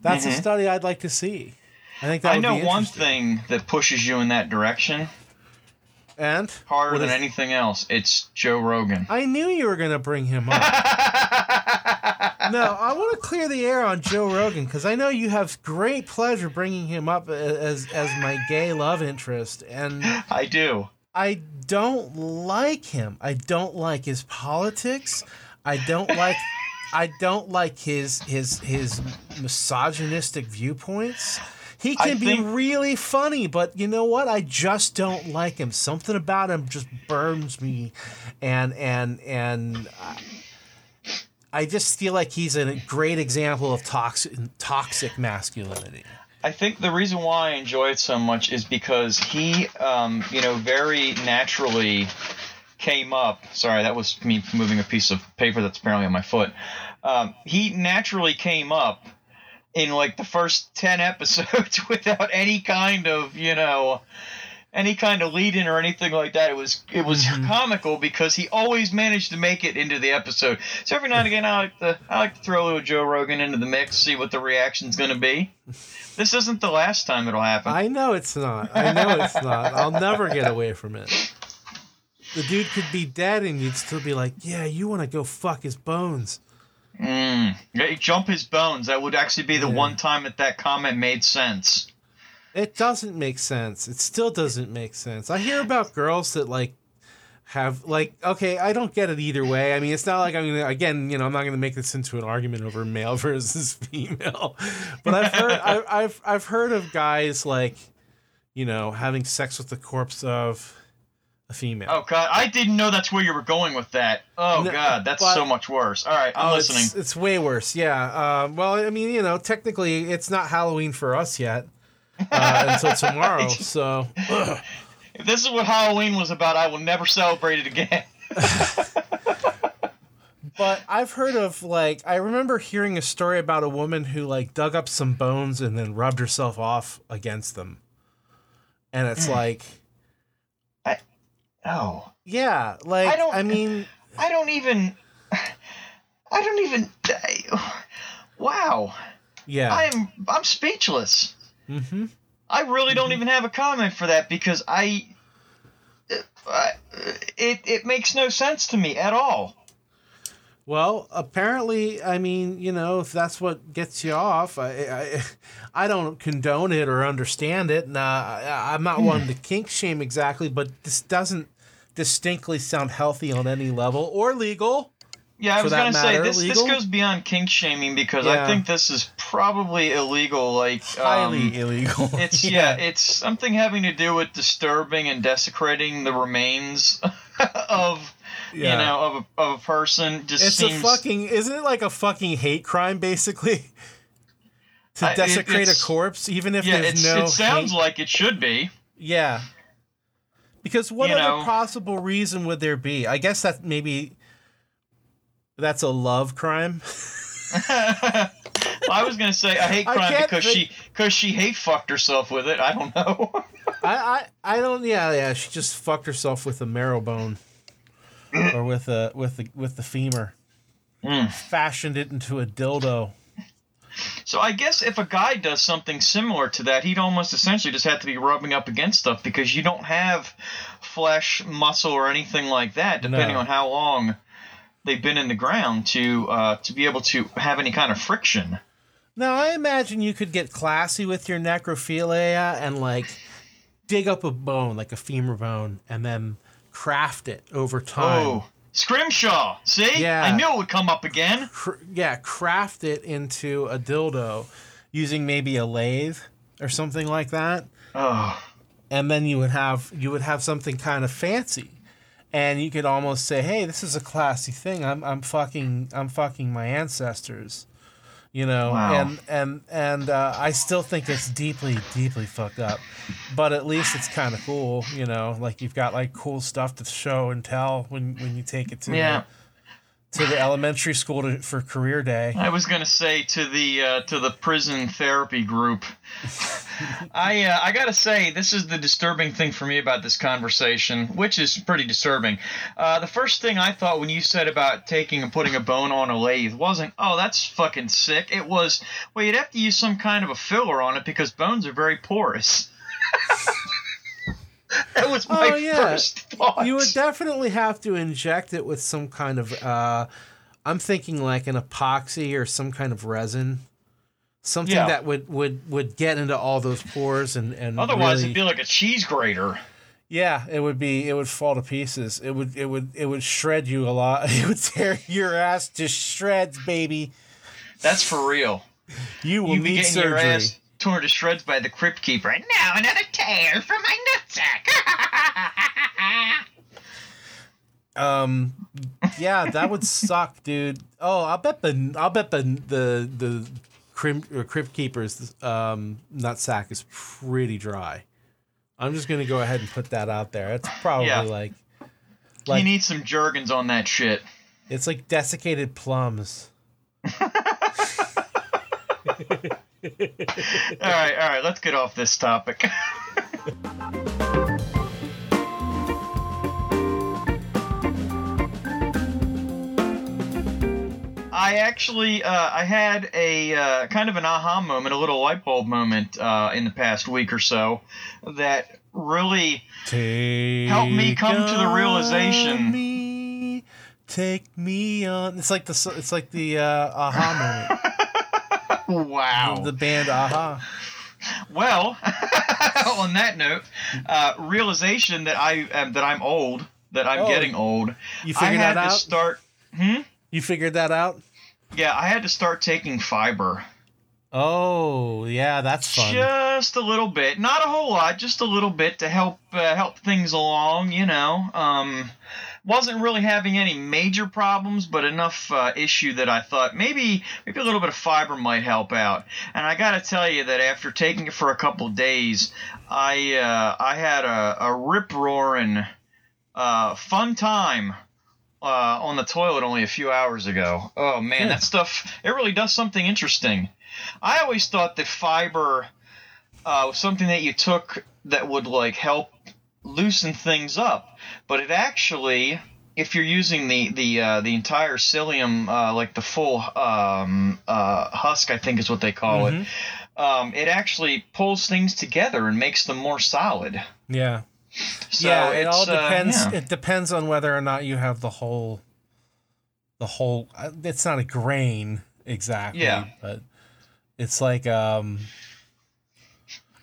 [SPEAKER 1] that's a study I'd like to see. I think that
[SPEAKER 2] Mm-hmm. I
[SPEAKER 1] would
[SPEAKER 2] know
[SPEAKER 1] be
[SPEAKER 2] one thing that pushes you in that direction
[SPEAKER 1] And
[SPEAKER 2] harder than
[SPEAKER 1] is-
[SPEAKER 2] anything else. It's Joe Rogan.
[SPEAKER 1] I knew you were going to bring him up. (laughs) no, I want to clear the air on Joe Rogan because I know you have great pleasure bringing him up as as my gay love interest, and
[SPEAKER 2] I do.
[SPEAKER 1] I don't like him. I don't like his politics. I don't like. (laughs) I don't like his his his misogynistic viewpoints. He
[SPEAKER 2] I
[SPEAKER 1] can be
[SPEAKER 2] think-
[SPEAKER 1] really funny, but you know what? I just don't like him. Something about him just burns me, and and and I- I just feel like he's a great example of toxic toxic masculinity.
[SPEAKER 2] I think the reason why I enjoy it so much is because he, um, you know, very naturally came up. Sorry, that was me moving a piece of paper that's apparently on my foot. Um, he naturally came up in like the first 10 (laughs) episodes (laughs) without any kind of, you know, any kind of lead in or anything like that. It was it was comical because he always managed to make it into the episode. So every now and again I like to I like to throw a little Joe Rogan into the mix, see what the reaction's gonna be. This isn't the last time it'll happen.
[SPEAKER 1] I know it's not. I know it's not. I'll never get away from it. The dude could be dead and you'd still be like, yeah, you want to go fuck his bones.
[SPEAKER 2] Mm. Yeah, jump his bones. That would actually be the
[SPEAKER 1] Yeah.
[SPEAKER 2] one time that that comment made sense.
[SPEAKER 1] It doesn't make sense. It still doesn't make sense. I hear about girls that like have like okay, I don't get it either way. I mean, it's not like I'm gonna again, you know, I'm not gonna make this into an argument over male (laughs) versus female. But I've heard (laughs) I, I've I've heard of guys like, you know, having sex with the corpse of a female.
[SPEAKER 2] Oh god, I didn't know that's where you were going with that. Oh
[SPEAKER 1] No,
[SPEAKER 2] god, that's
[SPEAKER 1] but-
[SPEAKER 2] so much worse. All right, I'm
[SPEAKER 1] Oh,
[SPEAKER 2] listening.
[SPEAKER 1] It's, it's way worse. Yeah. Um, well, I mean, you know, technically, it's not Halloween for us yet uh, until (laughs) tomorrow. So, ugh.
[SPEAKER 2] If this is what Halloween was about, I will never celebrate it again. (laughs)
[SPEAKER 1] but I've heard of like I remember hearing a story about a woman who like dug up some bones and then rubbed herself off against them, and it's like, I,
[SPEAKER 2] Oh,
[SPEAKER 1] Yeah, like
[SPEAKER 2] I
[SPEAKER 1] I,
[SPEAKER 2] don't- I
[SPEAKER 1] mean,
[SPEAKER 2] I don't even. I don't even. Wow,
[SPEAKER 1] yeah.
[SPEAKER 2] I'm I'm speechless.
[SPEAKER 1] Mm-hmm.
[SPEAKER 2] I really don't even have a comment for that because I. I it it makes no sense to me at all.
[SPEAKER 1] Well, apparently, I mean, you know, if that's what gets you off, I, I, (laughs) I don't condone it or understand it. And uh, I, I'm not one to kink shame exactly, but this doesn't distinctly sound healthy on any level or legal.
[SPEAKER 2] Yeah, I was gonna say
[SPEAKER 1] matter,
[SPEAKER 2] this. This
[SPEAKER 1] legal?
[SPEAKER 2] goes beyond kink shaming because
[SPEAKER 1] Yeah.
[SPEAKER 2] I think this is probably illegal. Like
[SPEAKER 1] Highly
[SPEAKER 2] um,
[SPEAKER 1] illegal. (laughs)
[SPEAKER 2] It's yeah. it's something having to do with disturbing and desecrating the remains (laughs) of
[SPEAKER 1] Yeah.
[SPEAKER 2] you know of a, of a person. Just
[SPEAKER 1] It's
[SPEAKER 2] seems
[SPEAKER 1] a fucking. Isn't it like a fucking hate crime, basically? (laughs) To
[SPEAKER 2] I- it-
[SPEAKER 1] desecrate a corpse, even if
[SPEAKER 2] yeah.
[SPEAKER 1] there's no.
[SPEAKER 2] it sounds
[SPEAKER 1] hate-
[SPEAKER 2] like it should be.
[SPEAKER 1] Yeah. Because what
[SPEAKER 2] You
[SPEAKER 1] other
[SPEAKER 2] know-
[SPEAKER 1] possible reason would there be? I guess that maybe that's a love crime.
[SPEAKER 2] I was gonna say a hate crime because
[SPEAKER 1] think-
[SPEAKER 2] she because she hate fucked herself with it. I don't know. (laughs)
[SPEAKER 1] I, I I don't. Yeah, yeah. She just fucked herself with a marrow bone, or with a with the with the femur.
[SPEAKER 2] Mm.
[SPEAKER 1] Fashioned it into a dildo.
[SPEAKER 2] So I guess if a guy does something similar to that, he'd almost essentially just have to be rubbing up against stuff because you don't have flesh, muscle, or anything like that, depending
[SPEAKER 1] No.
[SPEAKER 2] on how long they've been in the ground to uh, to be able to have any kind of friction.
[SPEAKER 1] Now I imagine you could get classy with your necrophilia and like dig up a bone, like a femur bone, and then craft it over time.
[SPEAKER 2] Oh, scrimshaw! See,
[SPEAKER 1] Yeah.
[SPEAKER 2] I knew it would come up again.
[SPEAKER 1] cr- yeah, craft it into a dildo using maybe a lathe or something like that,
[SPEAKER 2] Oh,
[SPEAKER 1] and then you would have you would have something kind of fancy, and you could almost say, "Hey, this is a classy thing. I'm I'm fucking I'm fucking my ancestors." You know,
[SPEAKER 2] Wow.
[SPEAKER 1] and and and uh, I still think it's deeply, deeply fucked up, but at least it's kind of cool. You know, like you've got like cool stuff to show and tell when when you take it to
[SPEAKER 2] yeah.
[SPEAKER 1] the, to the elementary school to, for career day.
[SPEAKER 2] I was gonna say to the uh, to the prison therapy group. I uh, I gotta say this is the disturbing thing for me about this conversation, which is pretty disturbing. Uh, the first thing I thought when you said about taking and putting a bone on a lathe wasn't, oh, that's fucking sick. It was, well, you'd have to use some kind of a filler on it because bones are very porous. (laughs) (laughs) that was my
[SPEAKER 1] Oh, yeah.
[SPEAKER 2] first thought.
[SPEAKER 1] You would definitely have to inject it with some kind of uh I'm thinking like an epoxy or some kind of resin. Something
[SPEAKER 2] Yeah.
[SPEAKER 1] that would, would, would get into all those pores and, and
[SPEAKER 2] Otherwise,
[SPEAKER 1] really,
[SPEAKER 2] it'd be like a cheese grater.
[SPEAKER 1] yeah, it would be it would fall to pieces. It would it would it would shred you a lot. (laughs) It would tear your ass to shreds, baby.
[SPEAKER 2] That's for real.
[SPEAKER 1] You will
[SPEAKER 2] you be
[SPEAKER 1] need surgery.
[SPEAKER 2] ass torn to shreds by the crypt keeper. And now another tear from my nutsack. (laughs)
[SPEAKER 1] Um, yeah, that would suck, dude. Oh, I'll bet the I'll bet the the the crypt, or crypt keeper's um nut sack is pretty dry. I'm just gonna go ahead and put that out there. It's probably
[SPEAKER 2] Yeah.
[SPEAKER 1] like
[SPEAKER 2] you
[SPEAKER 1] like
[SPEAKER 2] need some Jergens on that shit.
[SPEAKER 1] it's like desiccated plums. (laughs)
[SPEAKER 2] All right, all right, let's get off this topic. (laughs) I actually, uh, I had a uh, kind of an aha moment, a little light bulb moment uh, in the past week or so that really
[SPEAKER 1] Take
[SPEAKER 2] Help me come to the
[SPEAKER 1] on
[SPEAKER 2] realization.
[SPEAKER 1] Me, take me on. It's like the it's like the uh, aha moment. (laughs)
[SPEAKER 2] wow.
[SPEAKER 1] The band a-ha.
[SPEAKER 2] Well, (laughs) on that note, uh, realization that I um, that I'm old, that I'm
[SPEAKER 1] Oh,
[SPEAKER 2] getting old.
[SPEAKER 1] You
[SPEAKER 2] I
[SPEAKER 1] figured
[SPEAKER 2] had
[SPEAKER 1] that
[SPEAKER 2] to
[SPEAKER 1] out.
[SPEAKER 2] start. Hmm.
[SPEAKER 1] You figured that out.
[SPEAKER 2] Yeah, I had to start taking fiber.
[SPEAKER 1] Oh, yeah, that's fun.
[SPEAKER 2] Just a little bit, not a whole lot, just a little bit to help uh, help things along. You know, um, wasn't really having any major problems, but enough uh, issue that I thought maybe maybe a little bit of fiber might help out. And I got to tell you that after taking it for a couple days, I uh, I had a, a rip roaring uh, fun time. Uh, on the toilet only a few hours ago. Oh man,
[SPEAKER 1] Yeah.
[SPEAKER 2] that stuff it really does something interesting. I always thought that fiber uh, was something that you took that would like help loosen things up, but it actually, if you're using the the uh, the entire psyllium, uh, like the full um, uh, husk, I think is what they call it. Um, it actually pulls things together and makes them more solid.
[SPEAKER 1] Yeah.
[SPEAKER 2] So
[SPEAKER 1] yeah, it all
[SPEAKER 2] uh,
[SPEAKER 1] depends.
[SPEAKER 2] yeah.
[SPEAKER 1] It depends on whether or not you have the whole, the whole. uh, It's not a grain exactly.
[SPEAKER 2] Yeah.
[SPEAKER 1] but it's like um.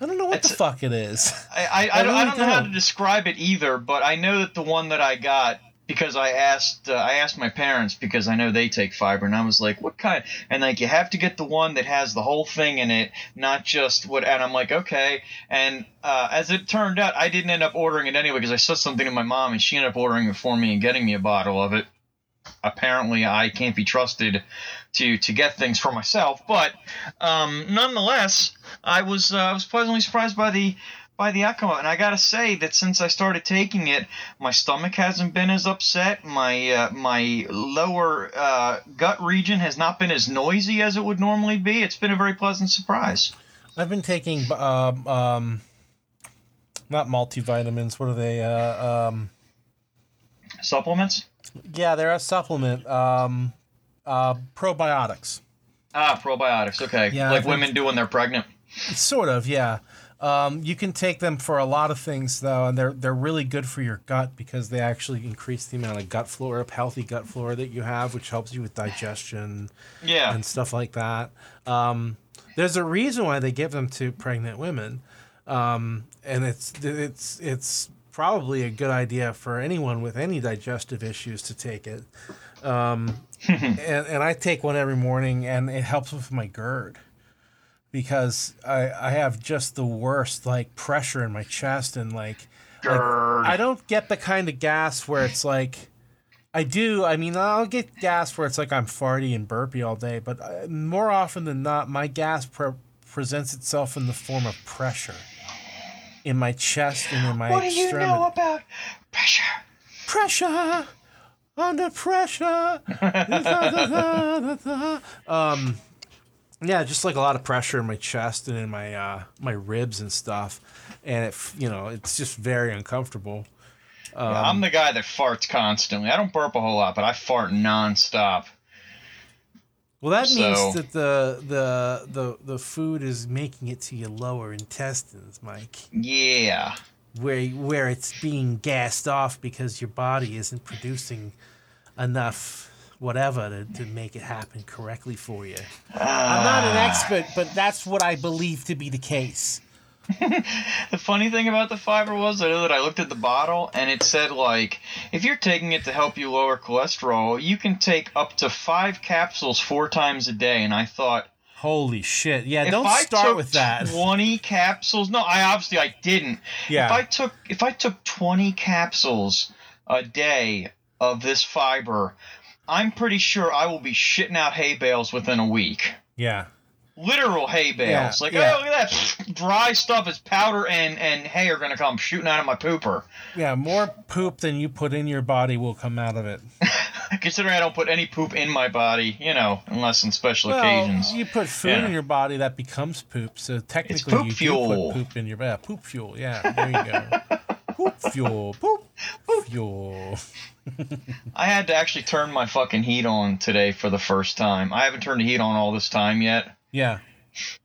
[SPEAKER 1] I don't know what the fuck it is.
[SPEAKER 2] I, I, I,
[SPEAKER 1] I
[SPEAKER 2] don't, I don't know how to describe it either, but I know that the one that I got because I asked uh, I asked my parents because I know they take fiber and I was like what kind? And like you have to get the one that has the whole thing in it not just what and I'm like okay. And uh, as it turned out I didn't end up ordering it anyway because I said something to my mom and she ended up ordering it for me and getting me a bottle of it. Apparently I can't be trusted to to get things for myself but um, nonetheless I was uh, I was pleasantly surprised by the by the outcome. And I gotta say that since I started taking it, my stomach hasn't been as upset. My uh, my lower uh, gut region has not been as noisy as it would normally be. It's been a very pleasant surprise.
[SPEAKER 1] I've been taking um, um not multivitamins. What are they? Uh, um,
[SPEAKER 2] Supplements?
[SPEAKER 1] yeah, they're a supplement. Um, uh, probiotics.
[SPEAKER 2] Ah, probiotics. Okay,
[SPEAKER 1] Yeah,
[SPEAKER 2] like women do when they're pregnant.
[SPEAKER 1] Sort of, yeah. Um, you can take them for a lot of things though, and they're they're really good for your gut because they actually increase the amount of gut flora, healthy gut flora that you have, which helps you with digestion
[SPEAKER 2] Yeah.
[SPEAKER 1] and stuff like that. Um, there's a reason why they give them to pregnant women, um, and it's it's it's probably a good idea for anyone with any digestive issues to take it. Um, (laughs) and, and I take one every morning, and it helps with my GERD because I I have just the worst like pressure in my chest and like like, I don't get the kind of gas where it's like I do. I mean, I'll get gas where it's like I'm farty and burpy all day, but uh, more often than not, my gas pre- presents itself in the form of pressure in my chest and in my
[SPEAKER 2] what do you know about pressure?
[SPEAKER 1] pressure under pressure (laughs) um yeah just like a lot of pressure in my chest and in my uh my ribs and stuff and it you know it's just very uncomfortable
[SPEAKER 2] Yeah, I'm the guy that farts constantly. I don't burp a whole lot, but I fart nonstop.
[SPEAKER 1] well that
[SPEAKER 2] So-
[SPEAKER 1] means that the the the the food is making it to your lower intestines mike
[SPEAKER 2] Yeah.
[SPEAKER 1] where where it's being gassed off because your body isn't producing enough whatever to, to make it happen correctly for you. Ah. I'm not an expert, but that's what I believe to be the case. (laughs)
[SPEAKER 2] The funny thing about the fiber was I know that I looked at the bottle and it said like if you're taking it to help you lower cholesterol, you can take up to five capsules four times a day. And I thought,
[SPEAKER 1] Holy shit. Yeah, don't
[SPEAKER 2] I
[SPEAKER 1] start with that. (laughs)
[SPEAKER 2] Twenty capsules? No, I obviously I didn't.
[SPEAKER 1] Yeah.
[SPEAKER 2] If I took if I took twenty capsules a day of this fiber, I'm pretty sure I will be shitting out hay bales within a week.
[SPEAKER 1] yeah.
[SPEAKER 2] literal hay bales.
[SPEAKER 1] Yeah,
[SPEAKER 2] like,
[SPEAKER 1] yeah.
[SPEAKER 2] oh, look at that dry stuff is powder and and hay are gonna come shooting out of my pooper.
[SPEAKER 1] Yeah, more poop than you put in your body will come out of it. (laughs)
[SPEAKER 2] Considering I don't put any poop in my body, you know, unless in special
[SPEAKER 1] Well,
[SPEAKER 2] occasions.
[SPEAKER 1] you put food
[SPEAKER 2] Yeah.
[SPEAKER 1] in your body that becomes poop, so technically you
[SPEAKER 2] fuel.
[SPEAKER 1] do put poop in your yeah, poop fuel. Yeah, there you go. (laughs) poop fuel. Poop fuel.
[SPEAKER 2] I had to actually turn my fucking heat on today for the first time. I haven't turned the heat on all this time yet.
[SPEAKER 1] Yeah,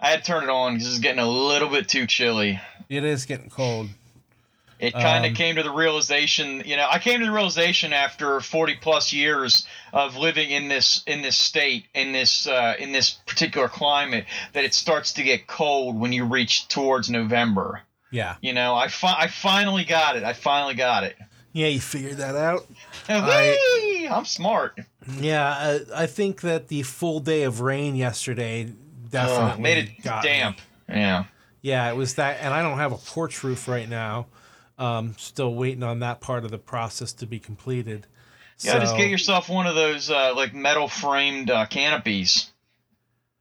[SPEAKER 2] I had to turn it on because it's getting a little bit too chilly.
[SPEAKER 1] it is getting cold.
[SPEAKER 2] It kind of
[SPEAKER 1] Um,
[SPEAKER 2] came to the realization, you know, I came to the realization after 40 plus years of living in this in this state in this uh, in this particular climate that it starts to get cold when you reach towards November.
[SPEAKER 1] Yeah.
[SPEAKER 2] You know, I fi- I finally got it. I finally got it.
[SPEAKER 1] Yeah, you figured that out. (laughs)
[SPEAKER 2] Whee! I'm smart.
[SPEAKER 1] Yeah, I, I think that the full day of rain yesterday definitely
[SPEAKER 2] Ugh, made it
[SPEAKER 1] got me.
[SPEAKER 2] damp. Yeah.
[SPEAKER 1] Yeah, it was that, and I don't have a porch roof right now. Um, still waiting on that part of the process to be completed.
[SPEAKER 2] Yeah, just get yourself one of those uh, like metal framed uh, canopies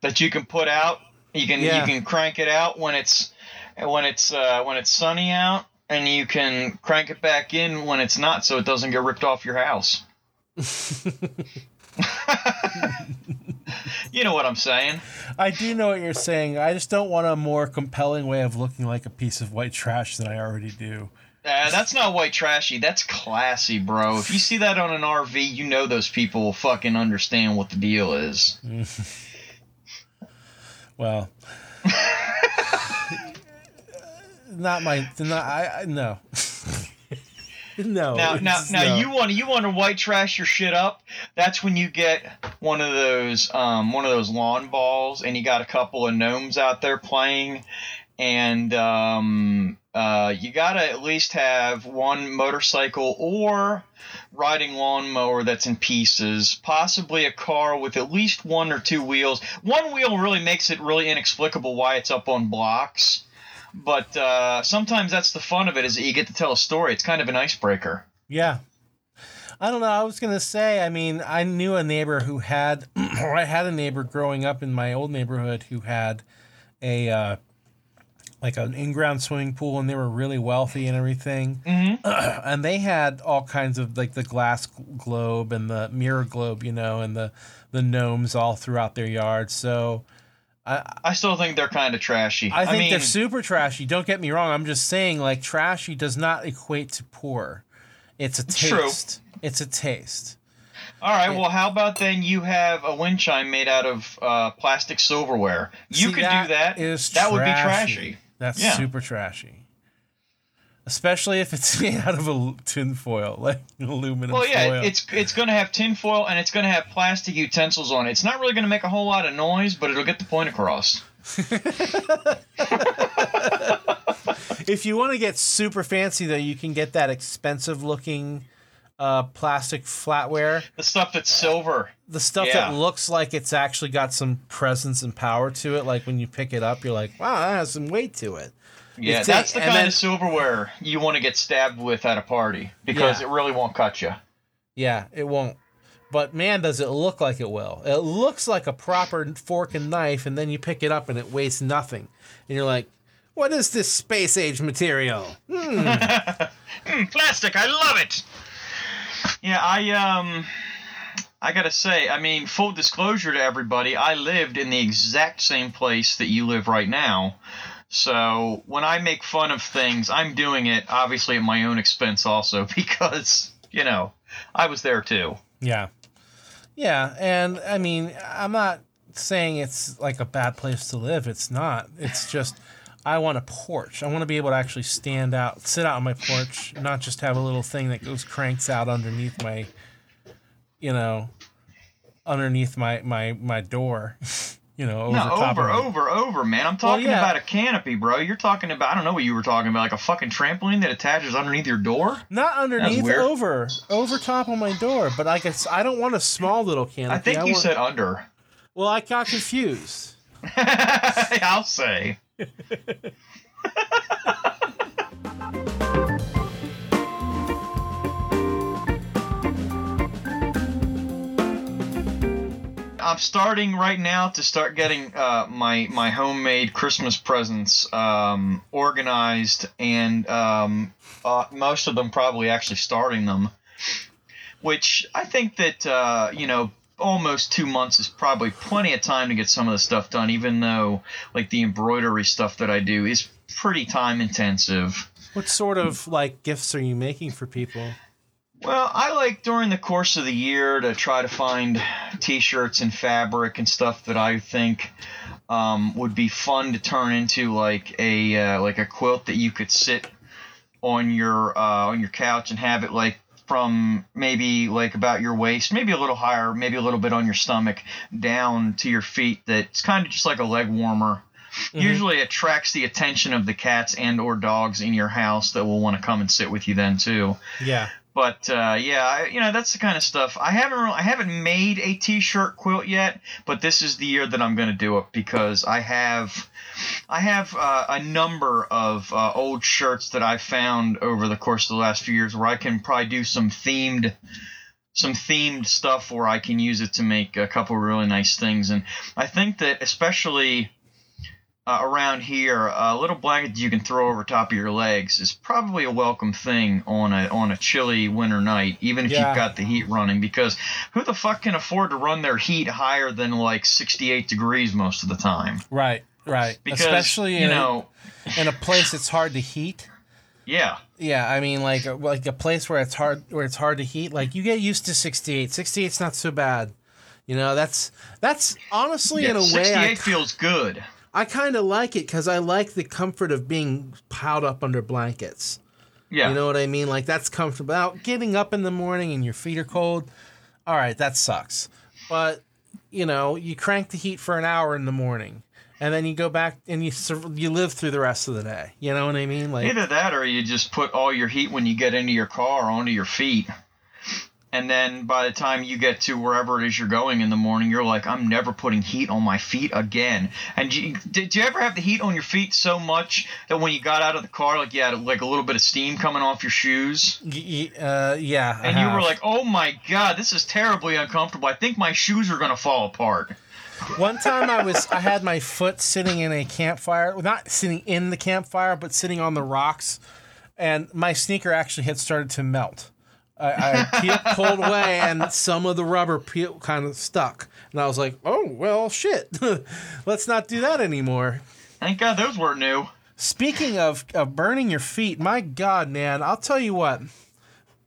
[SPEAKER 2] that you can put out. You can
[SPEAKER 1] Yeah.
[SPEAKER 2] you can crank it out when it's when it's uh, when it's sunny out, and you can crank it back in when it's not, so it doesn't get ripped off your house. (laughs) you know what I'm saying?
[SPEAKER 1] I do know what you're saying. I just don't want a more compelling way of looking like a piece of white trash than I already do.
[SPEAKER 2] Uh, that's not white trashy. That's classy, bro. If you see that on an RV, you know those people will fucking understand what the deal is. (laughs)
[SPEAKER 1] Well, not my. Not I. I no. (laughs) no.
[SPEAKER 2] Now, now, now,
[SPEAKER 1] no.
[SPEAKER 2] you want you want to white trash your shit up. That's when you get one of those um, one of those lawn balls, and you got a couple of gnomes out there playing, and um, uh, you gotta at least have one motorcycle or riding lawnmower that's in pieces, possibly a car with at least one or two wheels. One wheel really makes it really inexplicable why it's up on blocks. But uh, sometimes that's the fun of it is that you get to tell a story. It's kind of an icebreaker.
[SPEAKER 1] Yeah. I don't know. I was gonna say. I mean, I knew a neighbor who had, (clears throat) or I had a neighbor growing up in my old neighborhood who had a uh, like an in-ground swimming pool, and they were really wealthy and everything.
[SPEAKER 2] Mm-hmm. (clears throat)
[SPEAKER 1] and they had all kinds of like the glass globe and the mirror globe, you know, and the the gnomes all throughout their yard. So
[SPEAKER 2] I I still think they're kind of trashy.
[SPEAKER 1] I think
[SPEAKER 2] mean,
[SPEAKER 1] they're super trashy. Don't get me wrong. I'm just saying, like, trashy does not equate to poor. It's a
[SPEAKER 2] True.
[SPEAKER 1] taste. It's a taste.
[SPEAKER 2] all right. Well, how about then you have a wind chime made out of uh, plastic silverware? You
[SPEAKER 1] See,
[SPEAKER 2] could do that.
[SPEAKER 1] Is
[SPEAKER 2] that would be
[SPEAKER 1] trashy.
[SPEAKER 2] trashy.
[SPEAKER 1] That's
[SPEAKER 2] Yeah.
[SPEAKER 1] super trashy. Especially if it's (laughs) made out of a tin foil, (laughs) like aluminum foil.
[SPEAKER 2] Well, yeah,
[SPEAKER 1] foil.
[SPEAKER 2] it's it's going to have tinfoil and it's going to have plastic utensils on it. It's not really going to make a whole lot of noise, but it'll get the point across. (laughs)
[SPEAKER 1] if you want to get super fancy, though, you can get that expensive looking uh, plastic flatware.
[SPEAKER 2] The stuff that's silver.
[SPEAKER 1] The stuff
[SPEAKER 2] Yeah.
[SPEAKER 1] that looks like it's actually got some presence and power to it. Like when you pick it up, you're like, wow, that has some weight to it.
[SPEAKER 2] Yeah,
[SPEAKER 1] It's
[SPEAKER 2] that's
[SPEAKER 1] a-
[SPEAKER 2] the kind
[SPEAKER 1] then-
[SPEAKER 2] of silverware you want to get stabbed with at a party because
[SPEAKER 1] Yeah.
[SPEAKER 2] it really won't cut you.
[SPEAKER 1] Yeah, it won't. But man, does it look like it will. It looks like a proper fork and knife, and then you pick it up and it weighs nothing. And you're like, what is this space age material?
[SPEAKER 2] Mm, (laughs) plastic, I love it. Yeah, I um I got to say, I mean, full disclosure to everybody, I lived in the exact same place that you live right now. So, when I make fun of things, I'm doing it obviously at my own expense also (laughs) because, you know, I was there too.
[SPEAKER 1] Yeah. Yeah, and I mean, I'm not saying it's like a bad place to live. It's not. It's just I want a porch. I want to be able to actually stand out, sit out on my porch, not just have a little thing that goes cranks out underneath my you know, underneath my my my door. (laughs) You know, over
[SPEAKER 2] No,
[SPEAKER 1] top
[SPEAKER 2] over, over, over, man. I'm talking
[SPEAKER 1] yeah.
[SPEAKER 2] about a canopy, bro. You're talking about, I don't know what you were talking about, like a fucking trampoline that attaches underneath your door?
[SPEAKER 1] Not underneath, over, over top of my door. But I guess I don't want a small little canopy.
[SPEAKER 2] I think you
[SPEAKER 1] want-
[SPEAKER 2] said under.
[SPEAKER 1] Well, I got confused. (laughs)
[SPEAKER 2] I'll say. (laughs) I'm starting right now to start getting uh, my my homemade Christmas presents um, organized, and um, uh, most of them probably actually starting them. Which I think that uh, you know almost two months is probably plenty of time to get some of the stuff done, even though like the embroidery stuff that I do is pretty time intensive.
[SPEAKER 1] What sort of like gifts are you making for people?
[SPEAKER 2] Well, I like during the course of the year to try to find T-shirts and fabric and stuff that I think um, would be fun to turn into like a uh, like a quilt that you could sit on your uh, on your couch and have it like from maybe like about your waist, maybe a little higher, maybe a little bit on your stomach, down to your feet. That's kind of just like a leg warmer. Usually attracts the attention of the cats and or dogs in your house that will want to come and sit with you then too.
[SPEAKER 1] Yeah.
[SPEAKER 2] But uh, yeah, you know that's the kind of stuff. I haven't really, I haven't made a T-shirt quilt yet, but this is the year that I'm going to do it because I have I have uh, a number of uh, old shirts that I found over the course of the last few years where I can probably do some themed some themed stuff where I can use it to make a couple really nice things. And I think that especially uh, around here, a little blanket that you can throw over top of your legs is probably a welcome thing on a on a chilly winter night, even if
[SPEAKER 1] Yeah.
[SPEAKER 2] you've got the heat running. Because who the fuck can afford to run their heat higher than like 68 degrees most of the time?
[SPEAKER 1] Right. Right.
[SPEAKER 2] Because
[SPEAKER 1] Especially
[SPEAKER 2] you
[SPEAKER 1] in,
[SPEAKER 2] know,
[SPEAKER 1] a, in a place it's hard to heat.
[SPEAKER 2] Yeah.
[SPEAKER 1] Yeah, I mean, like like a place where it's hard where it's hard to heat. Like you get used to 68. 68's not so bad. You know, that's that's honestly
[SPEAKER 2] yeah
[SPEAKER 1] in a way
[SPEAKER 2] 68 feels good.
[SPEAKER 1] I kind of like it because I like the comfort of being piled up under blankets.
[SPEAKER 2] Yeah.
[SPEAKER 1] You know what I mean? Like that's comfortable. Now, getting up in the morning and your feet are cold, all right, that sucks. But you know, you crank the heat for an hour in the morning, and then you go back and you you live through the rest of the day. You know what I mean? Like
[SPEAKER 2] Either that or you just put all your heat when you get into your car onto your feet. And then by the time you get to wherever it is you're going in the morning, you're like, I'm never putting heat on my feet again. And you, did you ever have the heat on your feet so much that when you got out of the car, like you had like a little bit of steam coming off your shoes?
[SPEAKER 1] uh, yeah,
[SPEAKER 2] And you were like, oh my god, this is terribly uncomfortable. I think my shoes are going to fall apart.
[SPEAKER 1] One time I was I (laughs) had my foot sitting in a campfire, well, not sitting in the campfire, but sitting on the rocks, and my sneaker actually had started to melt. I, I peeled, pulled away, and some of the rubber peel, kind of stuck, and I was like, "Oh well, shit, (laughs) let's not do that anymore."
[SPEAKER 2] Thank god those weren't new.
[SPEAKER 1] Speaking of, of burning your feet, my God, man, I'll tell you what.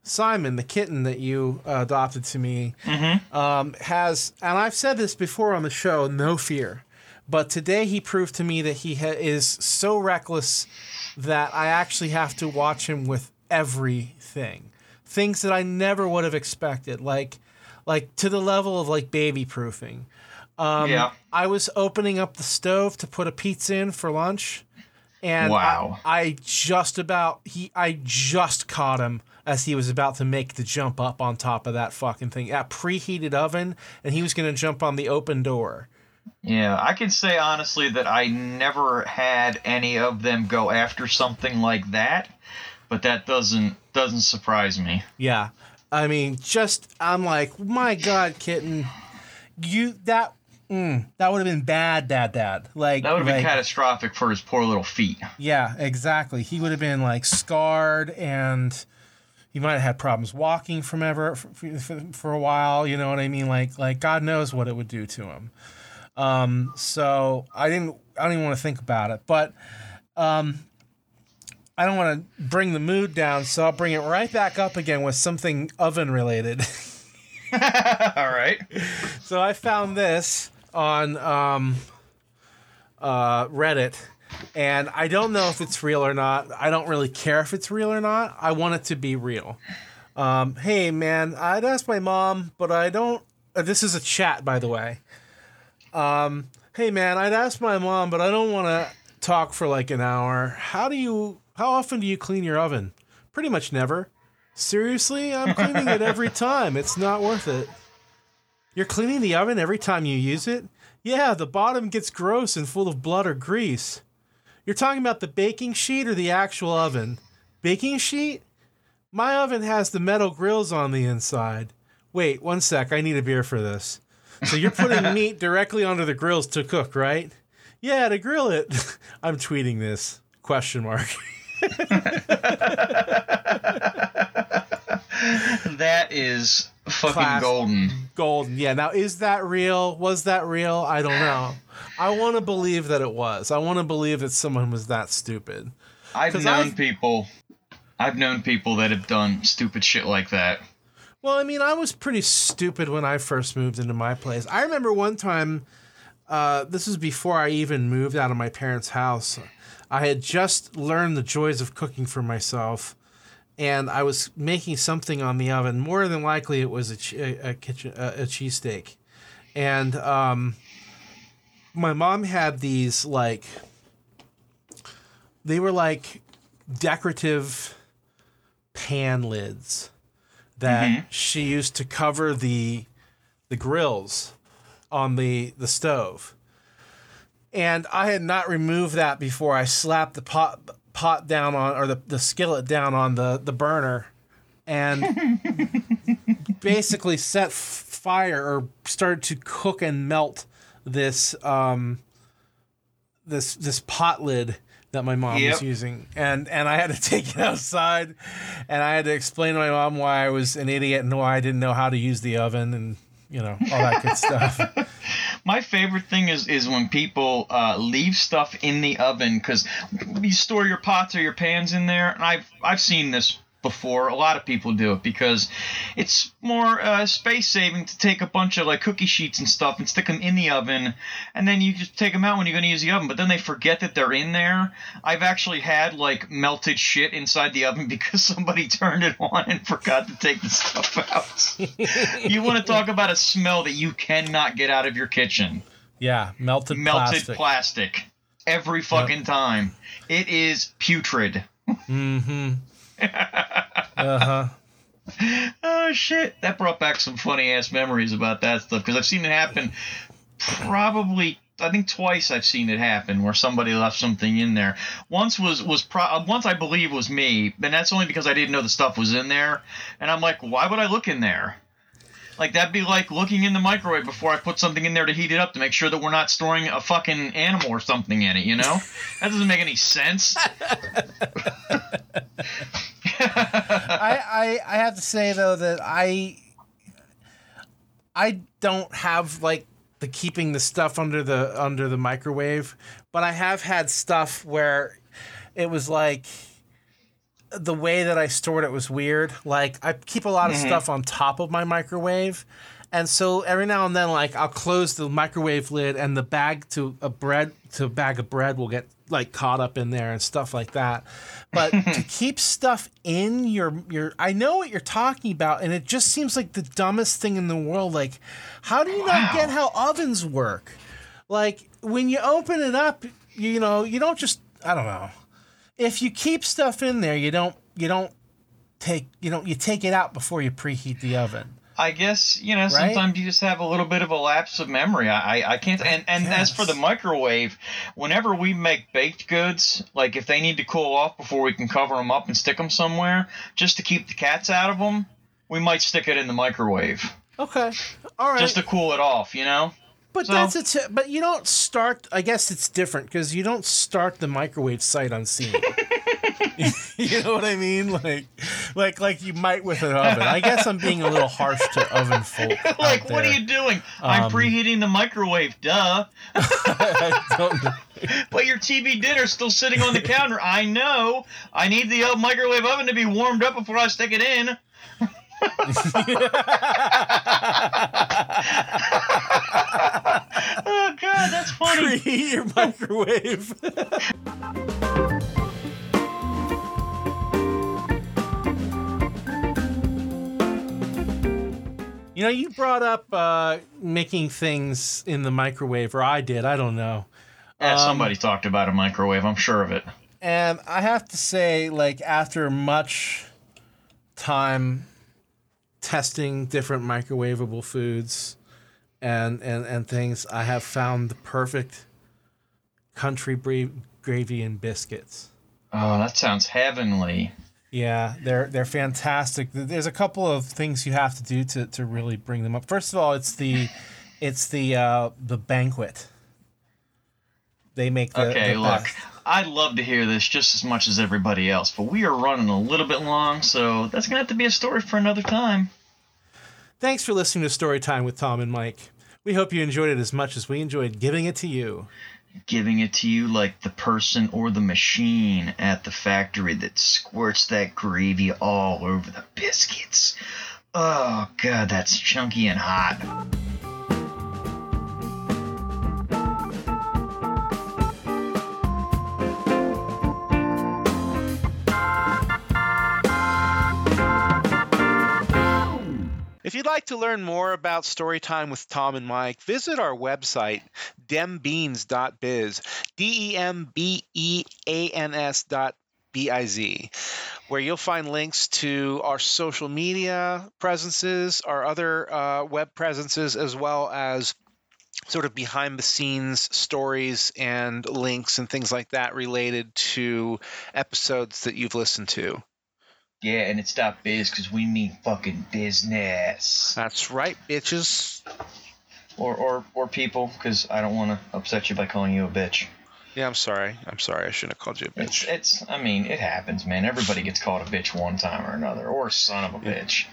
[SPEAKER 1] Simon, the kitten that you uh, adopted to me, um, has, and I've said this before on the show, no fear. But today he proved to me that he ha- is so reckless that I actually have to watch him with everything, things that I never would have expected, like, like to the level of like baby proofing. Um,
[SPEAKER 2] Yeah.
[SPEAKER 1] I was opening up the stove to put a pizza in for lunch, and
[SPEAKER 2] Wow.
[SPEAKER 1] I, I just about he I just caught him as he was about to make the jump up on top of that fucking thing. That preheated oven, and he was gonna jump on the open door.
[SPEAKER 2] Yeah, I can say honestly that I never had any of them go after something like that, but that doesn't doesn't surprise me.
[SPEAKER 1] Yeah. I mean, just I'm like, my God, kitten, you that mm, that would have been bad, dad, dad. Like
[SPEAKER 2] That would have been catastrophic for his poor little feet.
[SPEAKER 1] Yeah, exactly. He would have been like scarred and he might have had problems walking from ever for, for, for a while, you know what I mean? Like like God knows what it would do to him. Um so I didn't I don't even want to think about it, but um I don't want to bring the mood down, so I'll bring it right back up again with something oven related. (laughs)
[SPEAKER 2] All right.
[SPEAKER 1] So I found this on um, uh, Reddit, and I don't know if it's real or not. I don't really care if it's real or not. I want it to be real. Um, hey, man, I'd ask my mom, but I don't. Uh, this is a chat, by the way. Um, hey, man, I'd ask my mom, but I don't want to talk for like an hour. How do you? How often do you clean your oven? Pretty much never. Seriously, I'm cleaning it every (laughs) time. It's not worth it. You're cleaning the oven every time you use it? Yeah, the bottom gets gross and full of blood or grease. You're talking about the baking sheet or the actual oven? Baking sheet? My oven has the metal grills on the inside. Wait, one sec, I need a beer for this. So you're putting (laughs) meat directly onto the grills to cook, right? Yeah, to grill it. (laughs) I'm tweeting this. Question mark. (laughs)
[SPEAKER 2] That is fucking
[SPEAKER 1] Class-
[SPEAKER 2] golden.
[SPEAKER 1] Golden. Yeah. Now, is that real? Was that real? I don't know. I want to believe that it was. I want to believe that someone was that stupid.
[SPEAKER 2] I've
[SPEAKER 1] 'Cause
[SPEAKER 2] known
[SPEAKER 1] I've-
[SPEAKER 2] people. I've known people that have done stupid shit like that.
[SPEAKER 1] Well, I mean, I was pretty stupid when I first moved into my place. I remember one time, uh, this was before I even moved out of my parents' house. I had just learned the joys of cooking for myself, and I was making something on the oven. More than likely, it was a, a, kitchen a, a cheesesteak, and um, my mom had these like they were like decorative pan lids that she used to cover the the grills on the the stove. And I had not removed that before I slapped the pot pot down on or the, the skillet down on the, the burner and (laughs) basically set f- fire or started to cook and melt this um this this pot lid that my mom was using and and I had to (laughs) take it outside and I had to explain to my mom why I was an idiot and why I didn't know how to use the oven and you know all that good stuff. (laughs)
[SPEAKER 2] My favorite thing is is when people uh, leave stuff in the oven because you store your pots or your pans in there, and I've I've seen this before. A lot of people do it because it's more uh, space saving to take a bunch of like cookie sheets and stuff and stick them in the oven, and then you just take them out when you're going to use the oven. But then they forget that they're in there. I've actually had like melted shit inside the oven (laughs) because somebody turned it on and forgot to take the stuff out. (laughs) you want to talk about a smell that you cannot get out of your kitchen?
[SPEAKER 1] Yeah, melted
[SPEAKER 2] Melted
[SPEAKER 1] plastic.
[SPEAKER 2] plastic. Every fucking time. It is putrid.
[SPEAKER 1] mm-hmm. (laughs) uh-huh.
[SPEAKER 2] Oh shit! That brought back some funny ass memories about that stuff because I've seen it happen. Probably, I think twice I've seen it happen where somebody left something in there. Once was was pro- uh, once I believe was me, and that's only because I didn't know the stuff was in there. And I'm like, why would I look in there? Like that'd be like looking in the microwave before I put something in there to heat it up to make sure that we're not storing a fucking animal or something in it. You know, (laughs) that doesn't make any sense. (laughs) (laughs)
[SPEAKER 1] I, I I have to say though that I I don't have like the keeping the stuff under the under the microwave, but I have had stuff where it was like the way that I stored it was weird. Like I keep a lot of mm-hmm. stuff on top of my microwave. And so every now and then, like I'll close the microwave lid, and the bag to a bread to a bag of bread will get like caught up in there and stuff like that. But (laughs) to keep stuff in your your, I know what you're talking about, and it just seems like the dumbest thing in the world. Like, how do you not get how ovens work? Like when you open it up, you know, you don't just I don't know. If you keep stuff in there, you don't you don't take you don't you take it out before you preheat the oven.
[SPEAKER 2] I guess you know sometimes you just have a little bit of a lapse of memory. I I, can't. And and as for the microwave, whenever we make baked goods, like if they need to cool off before we can cover them up and stick them somewhere, just to keep the cats out of them, we might stick it in the microwave
[SPEAKER 1] Okay, all right.
[SPEAKER 2] just to cool it off. You know.
[SPEAKER 1] But
[SPEAKER 2] So-
[SPEAKER 1] that's it. But you don't start. I guess it's different because you don't start the microwave sight (laughs) unseen. (laughs) you know what I mean? Like, like, like you might with an oven. I guess I'm being a little harsh to oven folk. (laughs)
[SPEAKER 2] like, what are you doing? I'm
[SPEAKER 1] Um,
[SPEAKER 2] preheating the microwave. Duh.
[SPEAKER 1] I don't know.
[SPEAKER 2] But your TV dinner's still sitting on the counter. I know. I need the uh, microwave oven to be warmed up before I stick it in. Oh god, that's (laughs) funny.
[SPEAKER 1] Preheat your microwave. You know, you brought up uh, making things in the microwave, or I did. I don't know.
[SPEAKER 2] Yeah,
[SPEAKER 1] Um,
[SPEAKER 2] somebody talked about a microwave. I'm sure of it.
[SPEAKER 1] And I have to say, like, after much time testing different microwavable foods and, and, and things, I have found the perfect country gravy and biscuits.
[SPEAKER 2] Oh, that sounds heavenly.
[SPEAKER 1] Yeah, they're they're fantastic. There's a couple of things you have to do to, to really bring them up. First of all, it's the (laughs) it's the uh, the banquet. They make the
[SPEAKER 2] Okay,
[SPEAKER 1] the
[SPEAKER 2] look,
[SPEAKER 1] best.
[SPEAKER 2] I'd love to hear this just as much as everybody else, but we are running a little bit long, so that's gonna have to be a story for another time.
[SPEAKER 1] Thanks for listening to Storytime with Tom and Mike. We hope you enjoyed it as much as we enjoyed giving it to you.
[SPEAKER 2] Giving it to you like the person or the machine at the factory that squirts that gravy all over the biscuits. Oh god, that's chunky and hot.
[SPEAKER 3] If you'd like to learn more about Storytime with Tom and Mike, visit our website, dembeans.biz, D E M B E A N S dot B I Z, where you'll find links to our social media presences, our other uh, web presences, as well as sort of behind the scenes stories and links and things like that related to episodes that you've listened to.
[SPEAKER 2] Yeah, and it's not biz because we mean fucking business.
[SPEAKER 3] That's right, bitches.
[SPEAKER 2] Or or or people, because I don't want to upset you by calling you a bitch.
[SPEAKER 3] Yeah, I'm sorry. I'm sorry. I shouldn't have called you a bitch.
[SPEAKER 2] it's. I mean, it happens, man. Everybody gets called a bitch one time or another, or a son of a bitch.